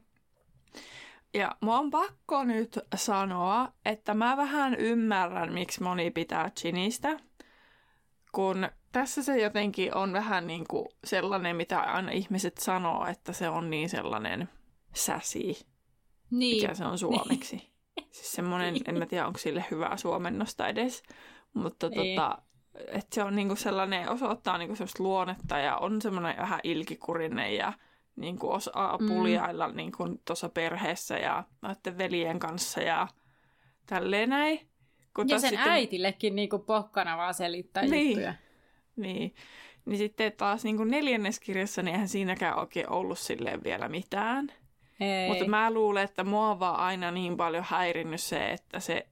Ja mua on pakko nyt sanoa, että mä vähän ymmärrän, miksi moni pitää Ginistä, kun tässä se jotenkin on vähän niin kuin sellainen, mitä aina ihmiset sanoo, että se on niin sellainen säsi. Niin. Mikä se on suomeksi. Niin. Siis semmoinen, en mä tiedä, onko sille hyvää suomennosta edes. Mutta niin. tota, että se on niinku sellainen, osoittaa niinku sellaista luonnetta ja on semmoinen vähän ilkikurinen ja niinku osaa mm. puljailla niinku tuossa perheessä ja noiden veljen kanssa ja tälleen näin. Kun ja sen sitten... äitillekin niinku pokkana vaan selittää niin. juttuja. Niin. Niin sitten taas niin kuin neljänneskirjassa, niin eihän siinäkään oikein ollut silleen vielä mitään. Ei. Mutta mä luulen, että mua on vaan aina niin paljon häirinnyt se, että se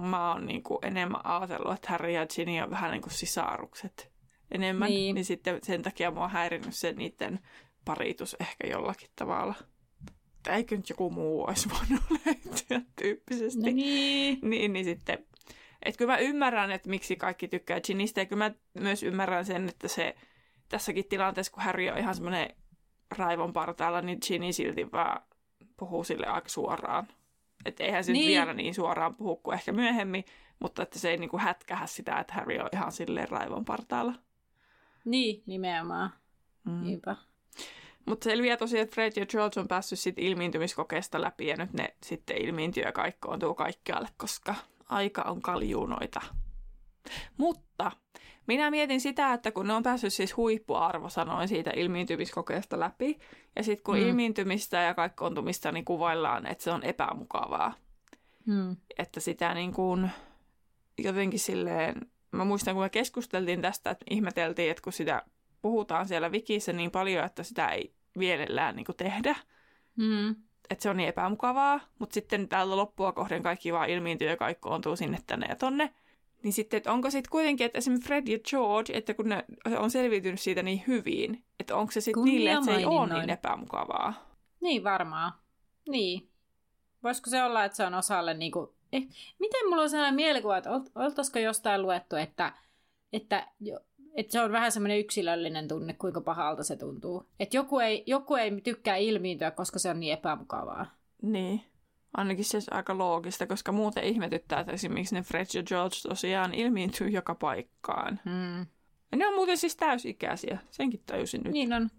mä oon niin kuin enemmän ajatellut, että Harry ja Ginny on vähän niin kuin sisarukset enemmän. Niin. niin sitten sen takia mua on häirinnyt se niiden paritus ehkä jollakin tavalla. Tai eikö nyt joku muu olisi voinut *laughs* löytyä tyyppisesti. No niin. niin, niin sitten että kyllä mä ymmärrän, että miksi kaikki tykkää Ginnystä, ja kyllä mä myös ymmärrän sen, että se tässäkin tilanteessa, kun Harry on ihan semmoinen raivon partaalla, niin Ginny silti vaan puhuu sille aika suoraan. Että eihän se niin. vielä niin suoraan puhu kuin ehkä myöhemmin, mutta että se ei niinku hätkähä sitä, että Harry on ihan silleen raivon partaalla. Niin, nimenomaan. Mm. Niinpä. Mutta selviää tosiaan, että Fred ja George on päässyt sit ilmiintymiskokeesta läpi ja nyt ne sitten ilmiintyy ja kaikkoontuu kaikkialle, koska aika on kaljuunoita. Mutta minä mietin sitä, että kun ne on päässyt siis huippuarvosanoin siitä ilmiintymiskokeesta läpi, ja sitten kun mm. ilmiintymistä ja kaikkoontumista niin kuvaillaan, että se on epämukavaa. Mm. Että sitä niin kuin jotenkin silleen, mä muistan kun me keskusteltiin tästä, että ihmeteltiin, että kun sitä puhutaan siellä wikissä niin paljon, että sitä ei mielellään niin kuin tehdä, mm. että se on niin epämukavaa, mutta sitten täällä loppua kohden kaikki vaan ilmiintyy ja kaikkoontuu sinne tänne ja tonne, niin sitten, että onko sitten kuitenkin, että esimerkiksi Fred ja George, että kun ne on selviytynyt siitä niin hyvin, että onko se sitten niille, että se ei ole niin epämukavaa? Niin varmaan. Niin. Voisiko se olla, että se on osalle niin kuin... Eh, miten mulla on sellainen mielikuva, että oltaisiko jostain luettu, että, että, että se on vähän semmoinen yksilöllinen tunne, kuinka pahalta se tuntuu. Että joku ei, joku ei tykkää ilmiintyä, koska se on niin epämukavaa. Niin. Ainakin se aika loogista, koska muuten ihmetyttää, että esimerkiksi ne Fred ja George tosiaan ilmiintyy joka paikkaan. Hmm. Ja ne on muuten siis täysikäisiä, senkin tajusin nyt. Niin on.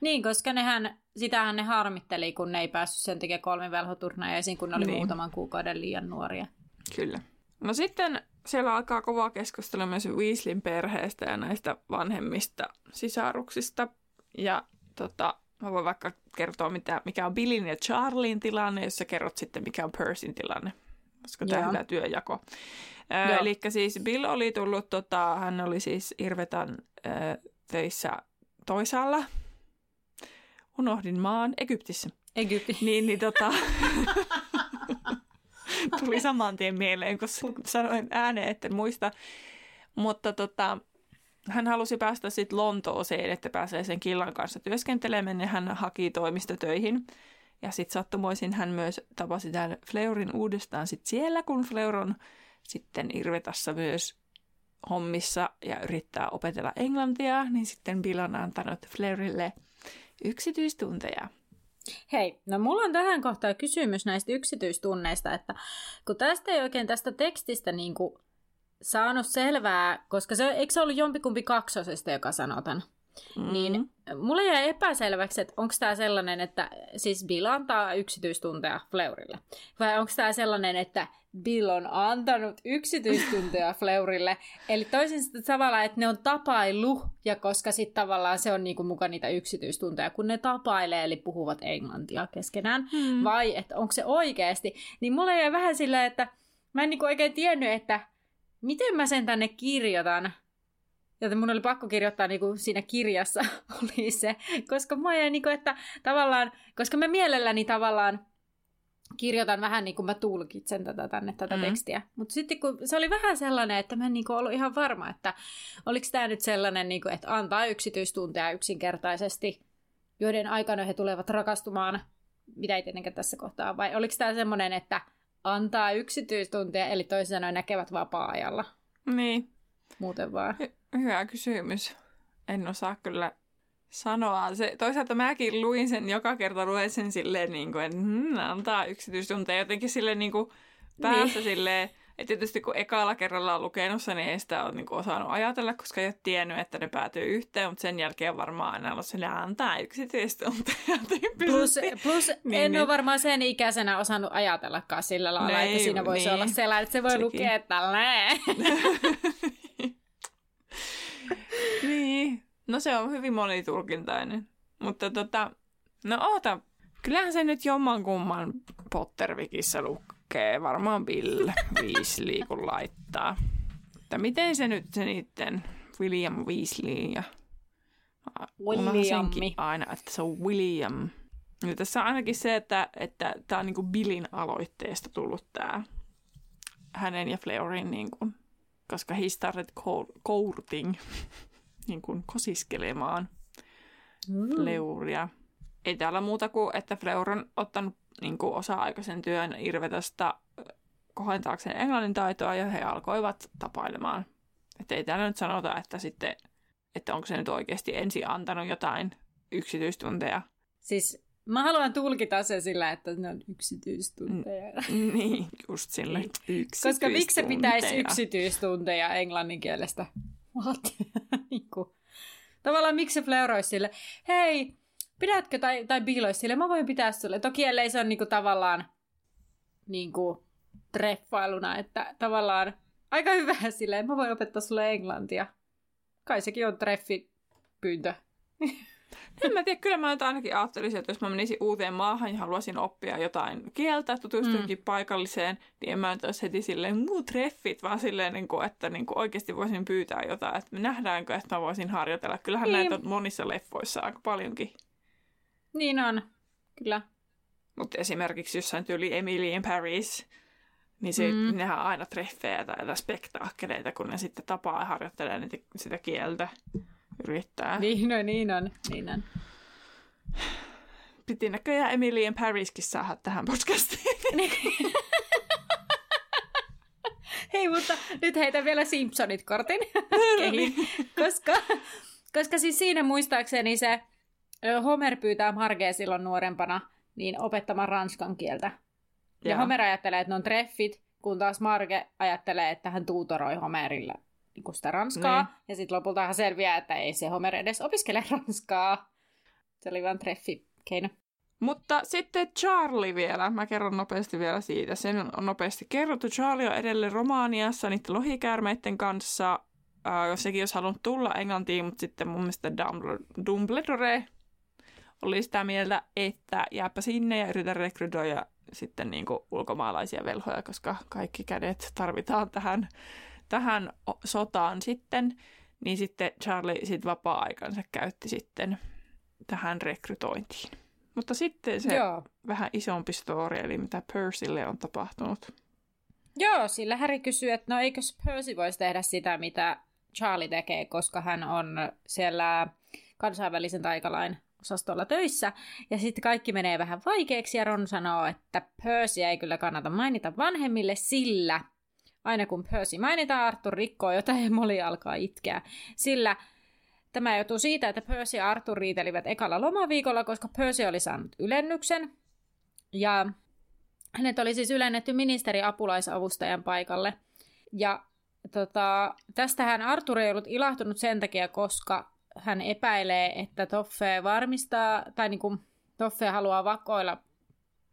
Niin, koska nehän, sitähän ne harmitteli, kun ne ei päässyt sen tekemään kolmivelhoturnajaisiin, kun ne oli niin. muutaman kuukauden liian nuoria. Kyllä. No sitten siellä alkaa kovaa keskustella myös Weasleyn perheestä ja näistä vanhemmista sisaruksista. Ja tota, Mä voin vaikka kertoa, mitä, mikä on Billin ja Charlien tilanne, jos sä kerrot sitten, mikä on Percyn tilanne. Koska tämä hyvä työjako. Äh, Eli siis Bill oli tullut, tota, hän oli siis Irvetan äh, töissä toisaalla. Unohdin maan, Egyptissä. Egypti. *laughs* Niin, niin tota... *laughs* tuli saman tien mieleen, kun sanoin ääneen, että muista. Mutta tota, hän halusi päästä sitten Lontooseen, että pääsee sen killan kanssa työskentelemään, ja hän haki toimistotöihin. Ja sitten sattumoisin hän myös tapasi tämän Fleurin uudestaan sit siellä, kun Fleur on sitten Irvetassa myös hommissa ja yrittää opetella englantia, niin sitten Bill on antanut Fleurille yksityistunteja. Hei, no mulla on tähän kohtaan kysymys näistä yksityistunneista, että kun tästä ei oikein tästä tekstistä niin kuin saanut selvää, koska se, eikö se ollut jompikumpi kaksosesta, joka sanoo tämän? Mm-hmm. Niin mulle jäi epäselväksi, että onko tämä sellainen, että siis Bill antaa yksityistunteja Fleurille. Vai onko tämä sellainen, että Bill on antanut yksityistunteja *laughs* Fleurille. Eli toisin tavalla, että ne on tapailu, ja koska sitten tavallaan se on niinku mukaan niitä yksityistunteja, kun ne tapailee, eli puhuvat englantia keskenään. Hmm. Vai että onko se oikeasti. Niin mulle jäi vähän silleen, että mä en niinku oikein tiennyt, että miten mä sen tänne kirjoitan? Joten mun oli pakko kirjoittaa niin kuin siinä kirjassa *laughs* oli se, koska mä jäin niin kuin, että tavallaan, koska mä mielelläni tavallaan kirjoitan vähän niin kuin mä tulkitsen tätä tänne, tätä mm. tekstiä. Mutta sitten kun se oli vähän sellainen, että mä en niin kuin ollut ihan varma, että oliko tämä nyt sellainen, niin kuin, että antaa yksityistunteja yksinkertaisesti, joiden aikana he tulevat rakastumaan, mitä ei tietenkään tässä kohtaa, vai oliko tämä semmoinen, että antaa yksityistuntia, eli toisin sanoen näkevät vapaa-ajalla. Niin. Muuten vaan. Hy- hyvä kysymys. En osaa kyllä sanoa. Se, toisaalta mäkin luin sen joka kerta, luen sen silleen, niin kuin, että hmm, antaa yksityistunteja jotenkin silleen niin kuin päässä niin. silleen, et tietysti kun ekalla kerralla on lukenut sen, niin ei sitä ole niinku osannut ajatella, koska ei ole tiennyt, että ne päätyy yhteen, mutta sen jälkeen varmaan aina ollut sille antaa yksityistunteja *laughs* Plus, plus niin, en niin. ole varmaan sen ikäisenä osannut ajatellakaan sillä lailla, niin, että siinä voisi niin. olla sellainen, että se voi Sekin. lukea tälleen. *laughs* niin, no se on hyvin monitulkintainen. Mutta tota, no oota, kyllähän se nyt jommankumman Pottervikissä lukee lukee varmaan Bill Weasley, kun laittaa. Että miten se nyt se niiden William Weasley ja Williami. aina, että se on William. Ja tässä on ainakin se, että että tämä on niinku Billin aloitteesta tullut tämä hänen ja Fleurin, niinku, koska he started courting, *laughs* niin kuin kosiskelemaan mm. Fleuria. Ei täällä muuta kuin, että Fleur on ottanut niin kuin osa-aikaisen työn Irvetästä kohentaakseen englannin taitoa ja he alkoivat tapailemaan. Että ei täällä nyt sanota, että sitten, että onko se nyt oikeasti ensin antanut jotain yksityistunteja. Siis mä haluan tulkita se sillä, että ne on yksityistunteja. N- niin, just sillä Koska miksi se pitäisi yksityistunteja englannin kielestä? What? niin kuin. Tavallaan miksi se sille, hei, pidätkö tai, tai biiloisi sille, mä voin pitää sulle. Toki ellei se on niinku tavallaan niinku treffailuna, että tavallaan aika hyvä *laughs* silleen, mä voin opettaa sulle englantia. kai sekin on treffipyyntö. *laughs* En mä tiedä, kyllä mä nyt ainakin ajattelisin, että jos mä menisin uuteen maahan ja haluaisin oppia jotain kieltä, tutustuinkin mm. paikalliseen, niin en mä nyt olisi heti silleen muut treffit, vaan silleen, niin kuin, että niin kuin oikeasti voisin pyytää jotain, että nähdäänkö, että mä voisin harjoitella. Kyllähän niin. näitä on monissa leffoissa aika paljonkin. Niin on, kyllä. Mutta esimerkiksi jossain tyyli Emily in Paris, niin se, mm. nehän on aina treffejä tai spektaakkeleita, kun ne sitten tapaa ja harjoittelee niitä, sitä kieltä yrittää. Niin on, niin on, niin on. Piti näköjään Emily in Pariskin saada tähän podcastiin. *laughs* Hei, mutta nyt heitä vielä Simpsonit kortin *laughs* kehiin, koska, koska siis siinä muistaakseni se Homer pyytää Margea silloin nuorempana niin opettamaan ranskan kieltä. Ja, ja Homer ajattelee, että ne on treffit, kun taas Marge ajattelee, että hän tuutoroi Homerille niin sitä ranskaa. Niin. Ja sitten lopulta selviää, että ei se Homer edes opiskele *laughs* ranskaa. Se oli vain treffikeino. Mutta sitten Charlie vielä. Mä kerron nopeasti vielä siitä. Sen on nopeasti kerrottu. Charlie on edelleen Romaaniassa niiden lohikäärmeiden kanssa. Äh, sekin olisi halunnut tulla Englantiin, mutta sitten mun mielestä Dumbledore oli sitä mieltä, että jääpä sinne ja yritä rekrytoida sitten niin kuin ulkomaalaisia velhoja, koska kaikki kädet tarvitaan tähän tähän sotaan sitten, niin sitten Charlie sit vapaa-aikansa käytti sitten tähän rekrytointiin. Mutta sitten se Joo. vähän isompi story, eli mitä Percylle on tapahtunut. Joo, sillä Harry kysyy, että no eikös Percy voisi tehdä sitä, mitä Charlie tekee, koska hän on siellä kansainvälisen taikalain osastolla töissä. Ja sitten kaikki menee vähän vaikeaksi ja Ron sanoo, että Percy ei kyllä kannata mainita vanhemmille, sillä Aina kun Percy mainitaan, Arthur rikkoo jotain ja Molly alkaa itkeä. Sillä tämä johtuu siitä, että Percy ja Arthur riitelivät ekalla lomaviikolla, koska Percy oli saanut ylennyksen. Ja hänet oli siis ylennetty ministeri-apulaisavustajan paikalle. Ja tota, tästähän Arthur ei ollut ilahtunut sen takia, koska hän epäilee, että Toffe varmistaa, tai niin kuin Toffe haluaa vakoilla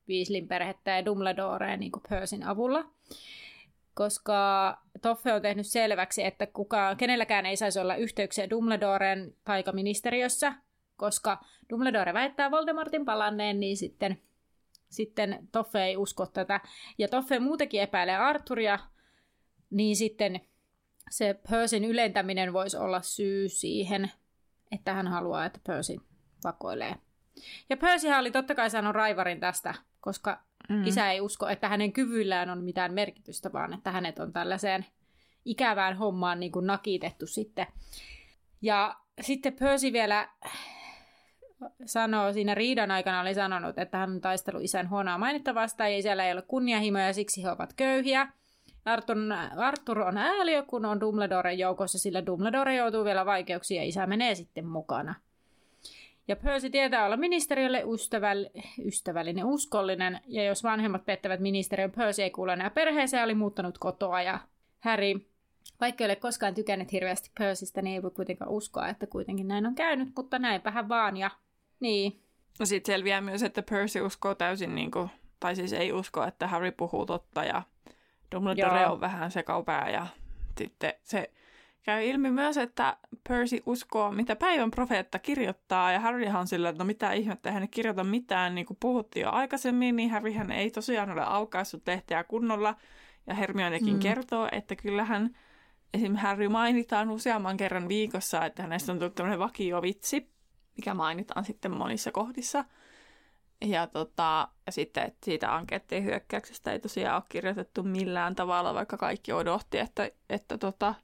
Weasleyn perhettä ja Dumbledorea niin kuin avulla koska Toffe on tehnyt selväksi, että kuka, kenelläkään ei saisi olla yhteyksiä Dumbledoren taikaministeriössä, koska Dumbledore väittää Voldemortin palanneen, niin sitten, sitten Toffe ei usko tätä. Ja Toffe muutenkin epäilee Arturia, niin sitten se Percyn ylentäminen voisi olla syy siihen, että hän haluaa, että Percy vakoilee. Ja Percy oli totta kai saanut raivarin tästä, koska Mm. Isä ei usko, että hänen kyvyillään on mitään merkitystä, vaan että hänet on tällaiseen ikävään hommaan niin kuin nakitettu sitten. Ja sitten Percy vielä sanoo, siinä riidan aikana oli sanonut, että hän on taistellut isän huonoa mainetta vastaan ja siellä ei ole kunnianhimoja ja siksi he ovat köyhiä. Arthur, Arthur on ääliö, kun on Dumbledoren joukossa, sillä Dumbledore joutuu vielä vaikeuksiin ja isä menee sitten mukana. Ja Percy tietää olla ministeriölle ystäväll- ystävällinen, uskollinen, ja jos vanhemmat pettävät ministeriön, Percy ei kuule enää perheeseen, oli muuttanut kotoa, ja Harry, vaikka ei ole koskaan tykännyt hirveästi Percystä, niin ei voi kuitenkaan uskoa, että kuitenkin näin on käynyt, mutta näinpähän vaan, ja niin. No sitten selviää myös, että Percy uskoo täysin, niin kuin, tai siis ei usko, että Harry puhuu totta, ja Dumbledore Joo. on vähän sekaupää, ja sitten se Käy ilmi myös, että Percy uskoo, mitä päivän profeetta kirjoittaa, ja Harryhan sillä, että no mitä ihmettä, hän ei kirjoita mitään, niin kuin puhuttiin jo aikaisemmin, niin Harryhän ei tosiaan ole aukaissut lehteä kunnolla, ja Hermionekin mm. kertoo, että kyllähän esim. Harry mainitaan useamman kerran viikossa, että hänestä on tullut tämmöinen vakiovitsi, mikä mainitaan sitten monissa kohdissa. Ja, tota, ja sitten että siitä ankettiin hyökkäyksestä ei tosiaan ole kirjoitettu millään tavalla, vaikka kaikki odotti, että, että tota,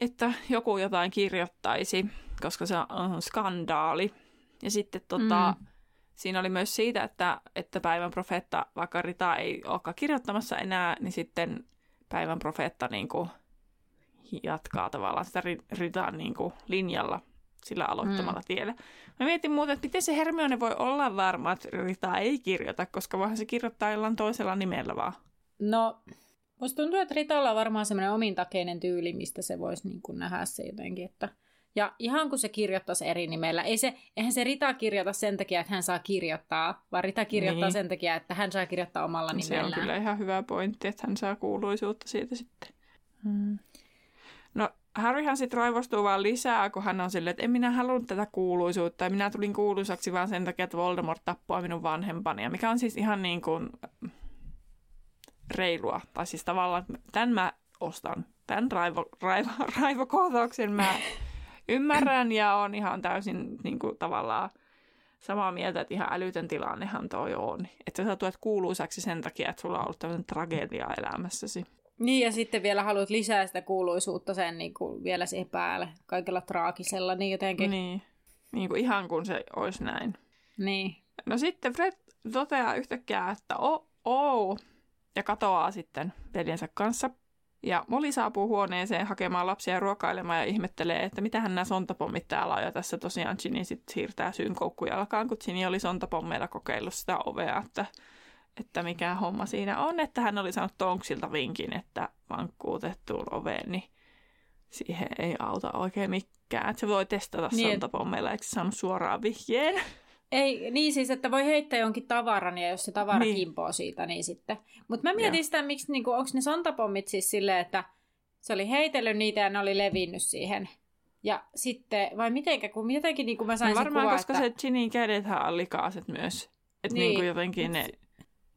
että joku jotain kirjoittaisi, koska se on skandaali. Ja sitten tota, mm. siinä oli myös siitä, että, että päivän profeetta, vaikka Rita ei olekaan kirjoittamassa enää, niin sitten päivän profeetta niin kuin jatkaa tavallaan sitä Ritan niin kuin linjalla sillä aloittamalla mm. tiellä. Mä mietin muuten, että miten se Hermione voi olla varma, että Rita ei kirjoita, koska voihan se kirjoittaa jollain toisella nimellä vaan. No, Musta tuntuu, että Ritalla on varmaan semmoinen omintakeinen tyyli, mistä se voisi niin kuin nähdä se jotenkin, että ja ihan kun se kirjoittaisi eri nimellä, ei se, eihän se Rita kirjoita sen takia, että hän saa kirjoittaa, vaan Rita kirjoittaa niin. sen takia, että hän saa kirjoittaa omalla nimellään. Se on kyllä ihan hyvä pointti, että hän saa kuuluisuutta siitä sitten. Hmm. No Harryhan sitten raivostuu vaan lisää, kun hän on silleen, että en minä halunnut tätä kuuluisuutta. Ja minä tulin kuuluisaksi vaan sen takia, että Voldemort tappoi minun vanhempani. Mikä on siis ihan niin kuin reilua. Tai siis tavallaan, tämän mä ostan. Tämän raivo, raivo, *laughs* raivokohtauksen mä ymmärrän ja on ihan täysin niin kuin, tavallaan samaa mieltä, että ihan älytön tilannehan toi on. Että sä tulet kuuluisaksi sen takia, että sulla on ollut tämmöinen tragedia elämässäsi. Niin, ja sitten vielä haluat lisää sitä kuuluisuutta sen niin kuin vielä siihen päälle, kaikella traagisella, niin jotenkin. Niin, niin kuin ihan kun se olisi näin. Niin. No sitten Fred toteaa yhtäkkiä, että o, o, ja katoaa sitten veljensä kanssa. Ja Molly saapuu huoneeseen hakemaan lapsia ruokailemaan ja ihmettelee, että mitähän nämä sontapommit täällä on. Ja tässä tosiaan Ginny sitten siirtää syyn koukkujalkaan, kun Ginny oli sontapommeilla kokeillut sitä ovea, että että mikä homma siinä on, että hän oli saanut Tonksilta vinkin, että vankkuutettuun oveen, niin siihen ei auta oikein mikään. Että se voi testata niin, sontapommeilla, eikö se saanut suoraan vihjeen? Ei, niin siis, että voi heittää jonkin tavaran ja jos se tavara niin. kimpoo siitä, niin sitten. Mutta mä mietin ja. sitä, miksi, niin onko ne sontapommit siis silleen, että se oli heitellyt niitä ja ne oli levinnyt siihen. Ja sitten, vai mitenkä, kun jotenkin niin kuin mä sain no varmaan, kuva, koska että... se Ginin kädethän on likaiset myös. Että niin. niin kuin jotenkin ne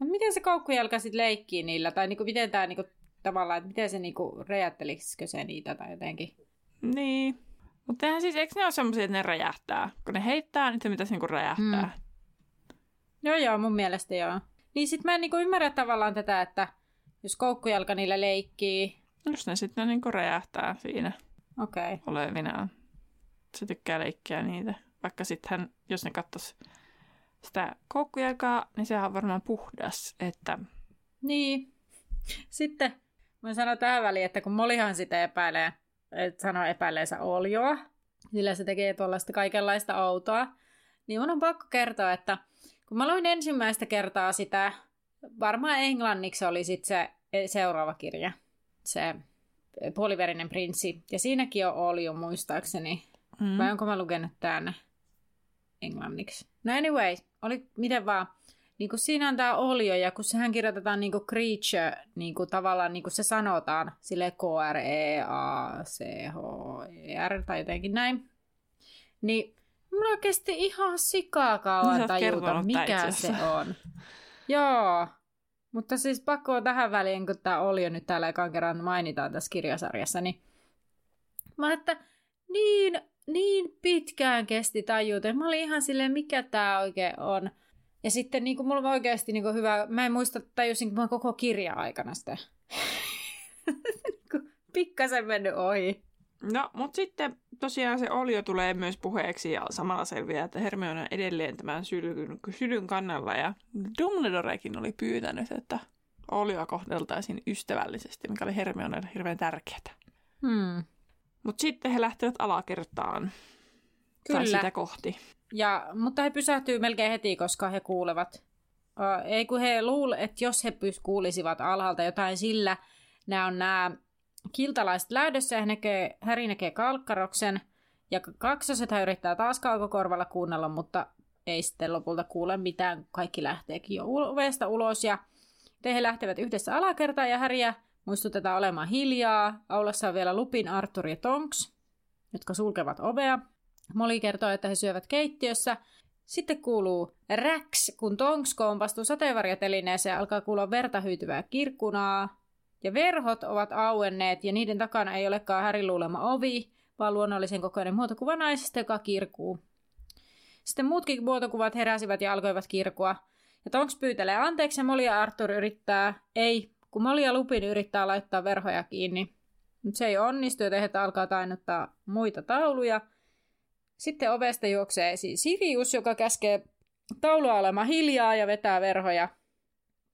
mutta miten se koukkujalka sitten leikkii niillä? Tai niinku, miten tämä niinku, tavallaan, että miten se niinku, räjättelisikö se niitä tai jotenkin? Niin. Mutta eihän siis, eikö ne ole semmoisia, että ne räjähtää? Kun ne heittää, niin se mitä niinku räjähtää. Hmm. Joo, joo, mun mielestä joo. Niin sit mä en niinku ymmärrä tavallaan tätä, että jos koukkujalka niillä leikkii... Jos ne sitten niinku räjähtää siinä okay. olevinaan. Se tykkää leikkiä niitä. Vaikka sitten jos ne kattos sitä koukkujalkaa, niin sehän on varmaan puhdas. Että... Niin. Sitten mä sanon tähän väliin, että kun Molihan sitä epäilee, että sanoo epäileensä oljoa, sillä se tekee tuollaista kaikenlaista outoa, niin mun on pakko kertoa, että kun mä luin ensimmäistä kertaa sitä, varmaan englanniksi oli sitten se seuraava kirja, se puoliverinen prinssi, ja siinäkin on olju muistaakseni, mm. vai onko mä lukenut tänne englanniksi? No anyway, oli miten vaan, niin kuin siinä on tämä olio, ja kun sehän kirjoitetaan niin kuin creature, niin kuin tavallaan niin kuin se sanotaan, sille k r e a c h e r tai jotenkin näin, niin mulla kesti ihan sikaa kauan tajuta, mikä se on. Joo, mutta siis pakko tähän väliin, kun tämä olio nyt täällä ekan kerran mainitaan tässä kirjasarjassa, niin mä että niin niin pitkään kesti tajuta. Mä olin ihan silleen, mikä tämä oikein on. Ja sitten niin kuin, mulla on oikeasti niin kuin, hyvä, mä en muista, tajusin mä koko kirja aikana sitä. *laughs* Pikkasen mennyt ohi. No, mutta sitten tosiaan se olio tulee myös puheeksi ja samalla selviää, että Hermione on edelleen tämän sylyn, sylyn kannalla ja Dumbledorekin oli pyytänyt, että olioa kohdeltaisiin ystävällisesti, mikä oli Hermionelle hirveän tärkeää. Hmm. Mutta sitten he lähtevät alakertaan. Kyllä. Tai sitä kohti. Ja, mutta he pysähtyy melkein heti, koska he kuulevat. Uh, ei kun he luulevat, että jos he kuulisivat alhaalta jotain sillä, nämä on nämä kiltalaiset lähdössä ja näkee, Häri näkee kalkkaroksen. Ja kaksoset hän yrittää taas kaukokorvalla kuunnella, mutta ei sitten lopulta kuule mitään. Kaikki lähteekin jo ovesta ulos ja he lähtevät yhdessä alakertaan ja Häriä Muistutetaan olemaan hiljaa. Aulassa on vielä Lupin, Arthur ja Tonks, jotka sulkevat ovea. Molly kertoo, että he syövät keittiössä. Sitten kuuluu räks, kun Tonks kompastuu sateenvarjatelineeseen ja alkaa kuulla verta hyytyvää kirkkunaa. Ja verhot ovat auenneet ja niiden takana ei olekaan Härin luulema ovi, vaan luonnollisen kokoinen muotokuva naisesta, joka kirkuu. Sitten muutkin muotokuvat heräsivät ja alkoivat kirkua. Ja Tonks pyytelee anteeksi ja Molly ja Arthur yrittää, ei, kun Molly ja Lupin yrittää laittaa verhoja kiinni, mutta se ei onnistu, joten he alkaa tainuttaa muita tauluja. Sitten ovesta juoksee esiin Sirius, joka käskee taulua olemaan hiljaa ja vetää verhoja.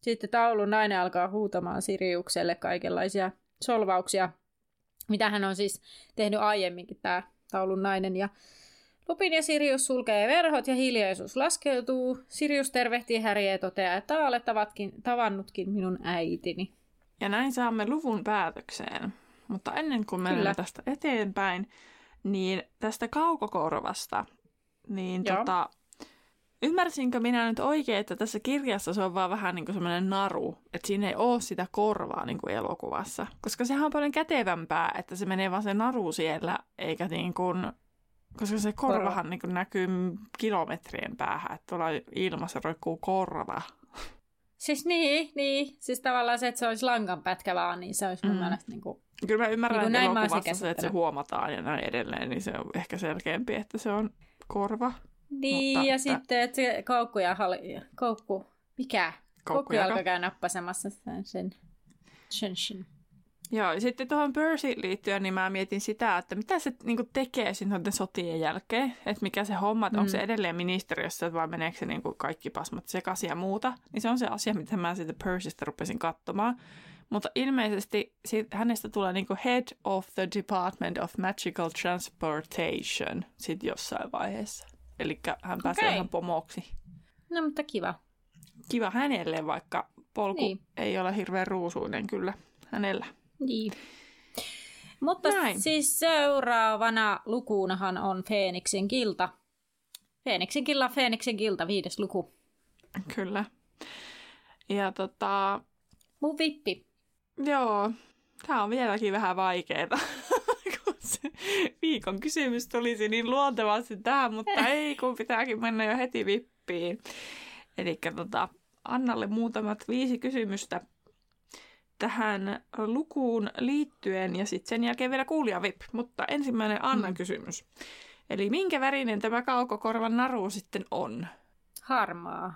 Sitten taulun nainen alkaa huutamaan Siriukselle kaikenlaisia solvauksia, mitä hän on siis tehnyt aiemminkin, tämä taulun nainen. Ja Lupin ja Sirius sulkee verhot ja hiljaisuus laskeutuu. Sirius tervehtii Häriä ja toteaa, että olet tavatkin, tavannutkin minun äitini. Ja näin saamme luvun päätökseen. Mutta ennen kuin menemme tästä eteenpäin, niin tästä kaukokorvasta, niin tota, ymmärsinkö minä nyt oikein, että tässä kirjassa se on vaan vähän niin kuin semmoinen naru, että siinä ei ole sitä korvaa niin kuin elokuvassa. Koska sehän on paljon kätevämpää, että se menee vaan se naru siellä, eikä niin kuin, koska se korvahan niin kuin näkyy kilometrien päähän, että tuolla ilmassa roikkuu korva. Siis niin, niin. Siis tavallaan se, että se olisi langan pätkä vaan, niin se olisi mun mm. mielestä niin kuin... Kyllä mä ymmärrän, niin että elokuvassa se, että se huomataan ja näin edelleen, niin se on ehkä selkeämpi, että se on korva. Niin, Mutta, ja että... sitten, että se koukku ja hali... koukku, mikä? Koukku alkaa käy nappasemassa sen, sen, sen, sen. Joo, ja sitten tuohon Percy liittyen, niin mä mietin sitä, että mitä se niin tekee sitten sotien jälkeen, että mikä se homma, että mm. onko se edelleen ministeriössä vai meneekö se niin kaikki pasmat sekaisin ja muuta, niin se on se asia, mitä mä sitten Percystä rupesin katsomaan. Mutta ilmeisesti siitä, hänestä tulee niin Head of the Department of Magical Transportation sitten jossain vaiheessa. Eli hän pääsee okay. ihan pomoksi. No, mutta kiva. Kiva hänelle, vaikka polku niin. ei ole hirveän ruusuinen kyllä hänellä. Niin. Mutta Näin. siis seuraavana lukuunahan on Feeniksen kilta. Feeniksen killa, Feeniksen kilta, viides luku. Kyllä. Ja tota... Mun vippi. Joo, tää on vieläkin vähän vaikeeta. *laughs* viikon kysymys tulisi niin luontevasti tähän, mutta *laughs* ei, kun pitääkin mennä jo heti vippiin. Eli tota, Annalle muutamat viisi kysymystä tähän lukuun liittyen ja sitten sen jälkeen vielä kuulija VIP. Mutta ensimmäinen Annan mm. kysymys. Eli minkä värinen tämä kaukokorvan naru sitten on? Harmaa.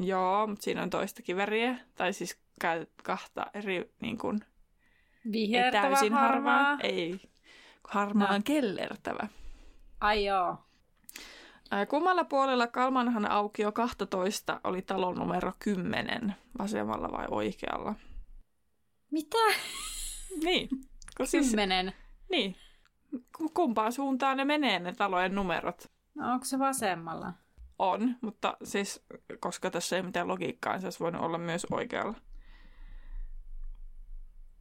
Joo, mutta siinä on toistakin väriä. Tai siis kahta eri niin kuin, Vihertävä täysin harmaa. harmaa. Ei, harmaan no. kellertävä. Ai joo. Kummalla puolella Kalmanhan aukio 12 oli talon numero 10, vasemmalla vai oikealla? Mitä? Niin. Siis, Kymmenen. Niin. Kumpaan suuntaan ne menee ne talojen numerot? No onko se vasemmalla? On, mutta siis koska tässä ei mitään logiikkaa, niin se olisi voinut olla myös oikealla.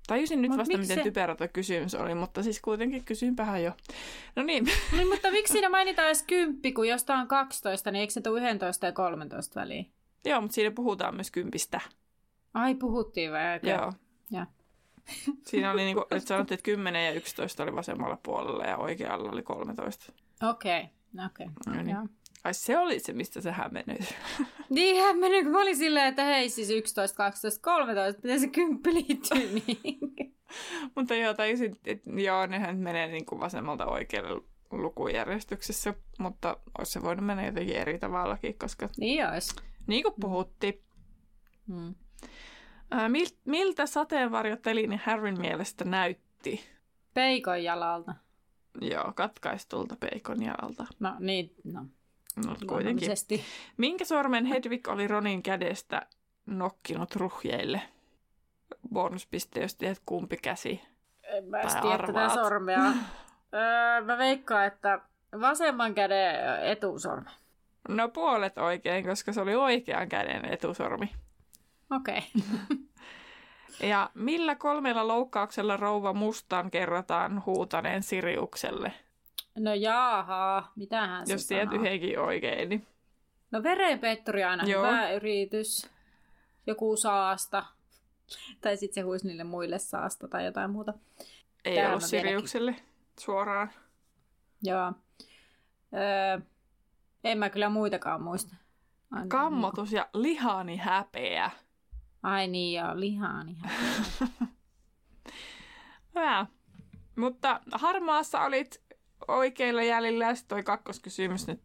Tajusin nyt Mut vasta, miten se... typerä tuo kysymys oli, mutta siis kuitenkin kysynpähän jo. No niin. niin mutta miksi siinä mainitaan edes kymppi, kun jostain on 12, niin eikö se tule 11 ja 13 väliin? Joo, mutta siinä puhutaan myös kympistä. Ai, puhuttiin vai? Joo. Ja. *laughs* Siinä oli niin kuin, että sanottiin, että 10 ja 11 oli vasemmalla puolella ja oikealla oli 13. Okei, okay. okei. Okay. No niin. Ai se oli se, mistä se hämmeni. *laughs* niin hämmeni, kun mä olin silleen, että hei siis 11, 12, 13, miten se kymppi liittyy *laughs* niin. Mutta joo, tai että joo, nehän menee niin kuin vasemmalta oikealle lukujärjestyksessä, mutta olisi se voinut mennä jotenkin eri tavallakin, koska... Niin olisi. Niin kuin puhuttiin. Hmm. miltä sateenvarjotelini Harryn mielestä näytti? Peikon jalalta. Joo, katkaistulta peikon jalalta. No niin, no No, kuitenkin. Minkä sormen Hedvig oli Ronin kädestä nokkinut ruhjeille? Bonuspiste, jos tiedät kumpi käsi. En mä tiedä tätä sormea. *laughs* öö, mä veikkaan, että vasemman käden etusormi. No puolet oikein, koska se oli oikean käden etusormi. Okei. Okay. *laughs* ja millä kolmella loukkauksella rouva mustaan kerrotaan huutaneen Siriukselle? No jaha, mitähän se Jos tiedät yhdenkin oikein, niin... No verenpetturi aina Joo. hyvä yritys. Joku saasta. Tai sitten se huisi niille muille saasta tai jotain muuta. Ei Täällä ollut Siriukselle suoraan. Joo. Öö, en mä kyllä muitakaan muista. Aina Kammotus niin ja lihani häpeä. Ai niin joo, lihani häpeä. *laughs* Hyvä. Mutta harmaassa olit oikeilla jäljillä. Ja sitten toi kakkoskysymys, nyt,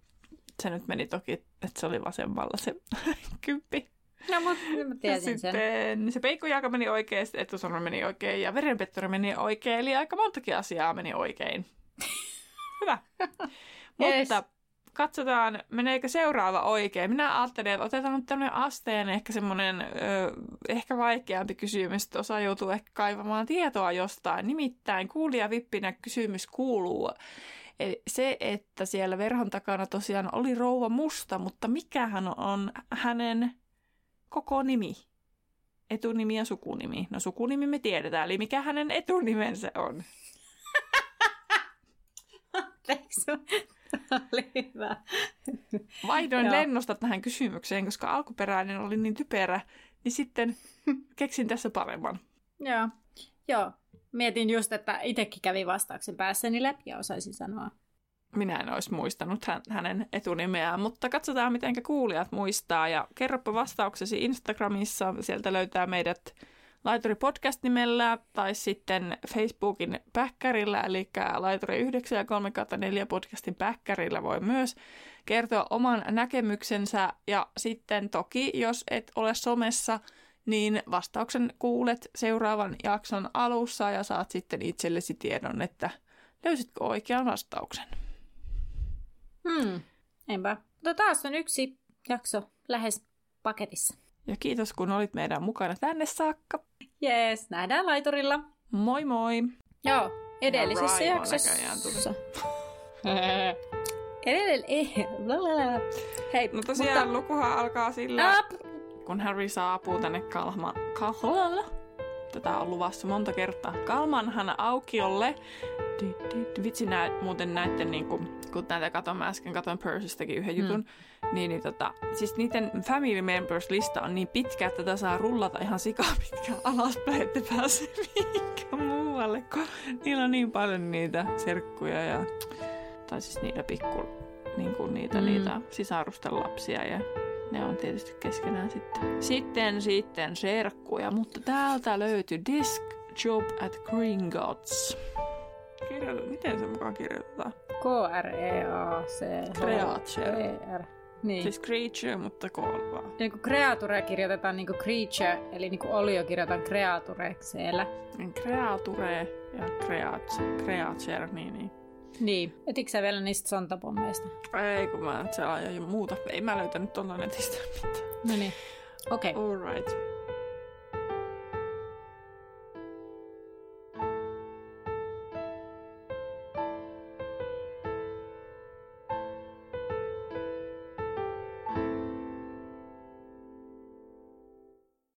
se nyt meni toki, että se oli vasemmalla se *laughs* kymppi. No, mutta mä tiesin ja sen. Sitten se peikkujaka meni oikein, sitten etusormi meni oikein ja verenpettori meni oikein. Eli aika montakin asiaa meni oikein. *laughs* Hyvä. yes. Mutta katsotaan, meneekö seuraava oikein. Minä ajattelin, että otetaan nyt tämmöinen asteen, ehkä semmoinen ehkä vaikeampi kysymys, että osa joutuu ehkä kaivamaan tietoa jostain. Nimittäin kuulija vippinä kysymys kuuluu, Eli se, että siellä verhon takana tosiaan oli rouva musta, mutta mikähän on hänen koko nimi? Etunimi ja sukunimi. No sukunimi me tiedetään, eli mikä hänen etunimensä on? *laughs* *laughs* Oli hyvä. Vaihdoin lennosta tähän kysymykseen, koska alkuperäinen oli niin typerä, niin sitten *laughs* keksin tässä paremman. Joo. Joo. Mietin just, että itsekin kävi vastauksen päässäni läpi ja osaisin sanoa. Minä en olisi muistanut hän, hänen etunimeään, mutta katsotaan, miten kuulijat muistaa. Ja kerropa vastauksesi Instagramissa. Sieltä löytää meidät Laituri Podcast nimellä tai sitten Facebookin päkkärillä, eli Laituri 9 ja 3 4 podcastin päkkärillä voi myös kertoa oman näkemyksensä. Ja sitten toki, jos et ole somessa, niin vastauksen kuulet seuraavan jakson alussa ja saat sitten itsellesi tiedon, että löysitkö oikean vastauksen. Hmm. Enpä. Mutta taas on yksi jakso lähes paketissa. Ja kiitos, kun olit meidän mukana tänne saakka. Jees, nähdään laiturilla. Moi moi! Joo, edellisessä jaksossa. näköjään tuli. *laughs* Edell- eh, blablabla. Hei, No tosiaan mutta... lukuhan alkaa sillä, Ap, kun Harry saapuu tänne Kalma... Kalma... Tätä on luvassa monta kertaa. Kalmanhan aukiolle. Vitsi, nää, muuten näette, niin kun, kun näitä katon, mä äsken katon Persistäkin yhden Hmm. jutun, niin, niin tota, siis niiden family members lista on niin pitkä, että tätä saa rullata ihan sikapitkään alaspäin, että pääsee *laughs* mihinkään muualle, kun niillä on niin paljon niitä serkkuja ja, tai siis niitä pikku, niin kuin niitä, Mm. mm. niitä sisarusten lapsia ja ne on tietysti keskenään sitten. Sitten, sitten serkkuja, mutta täältä löytyi Desk Job at Gringotts. Kirjoita, miten se mukaan kirjoitetaan? K-R-E-A-C. Creature. E-R. Niin. Siis creature, mutta kool vaan. Niin kuin creature kirjoitetaan niin kuin creature, eli niin kuin olio kirjoitetaan creature siellä. Niin Creature ja creature, creature, niin niin. Niin. Etikö sä vielä niistä sontapommeista? Ei kun mä selailen jo muuta. Ei mä löytänyt tuolla netistä mitään. No niin. Okei. Okay. Alright.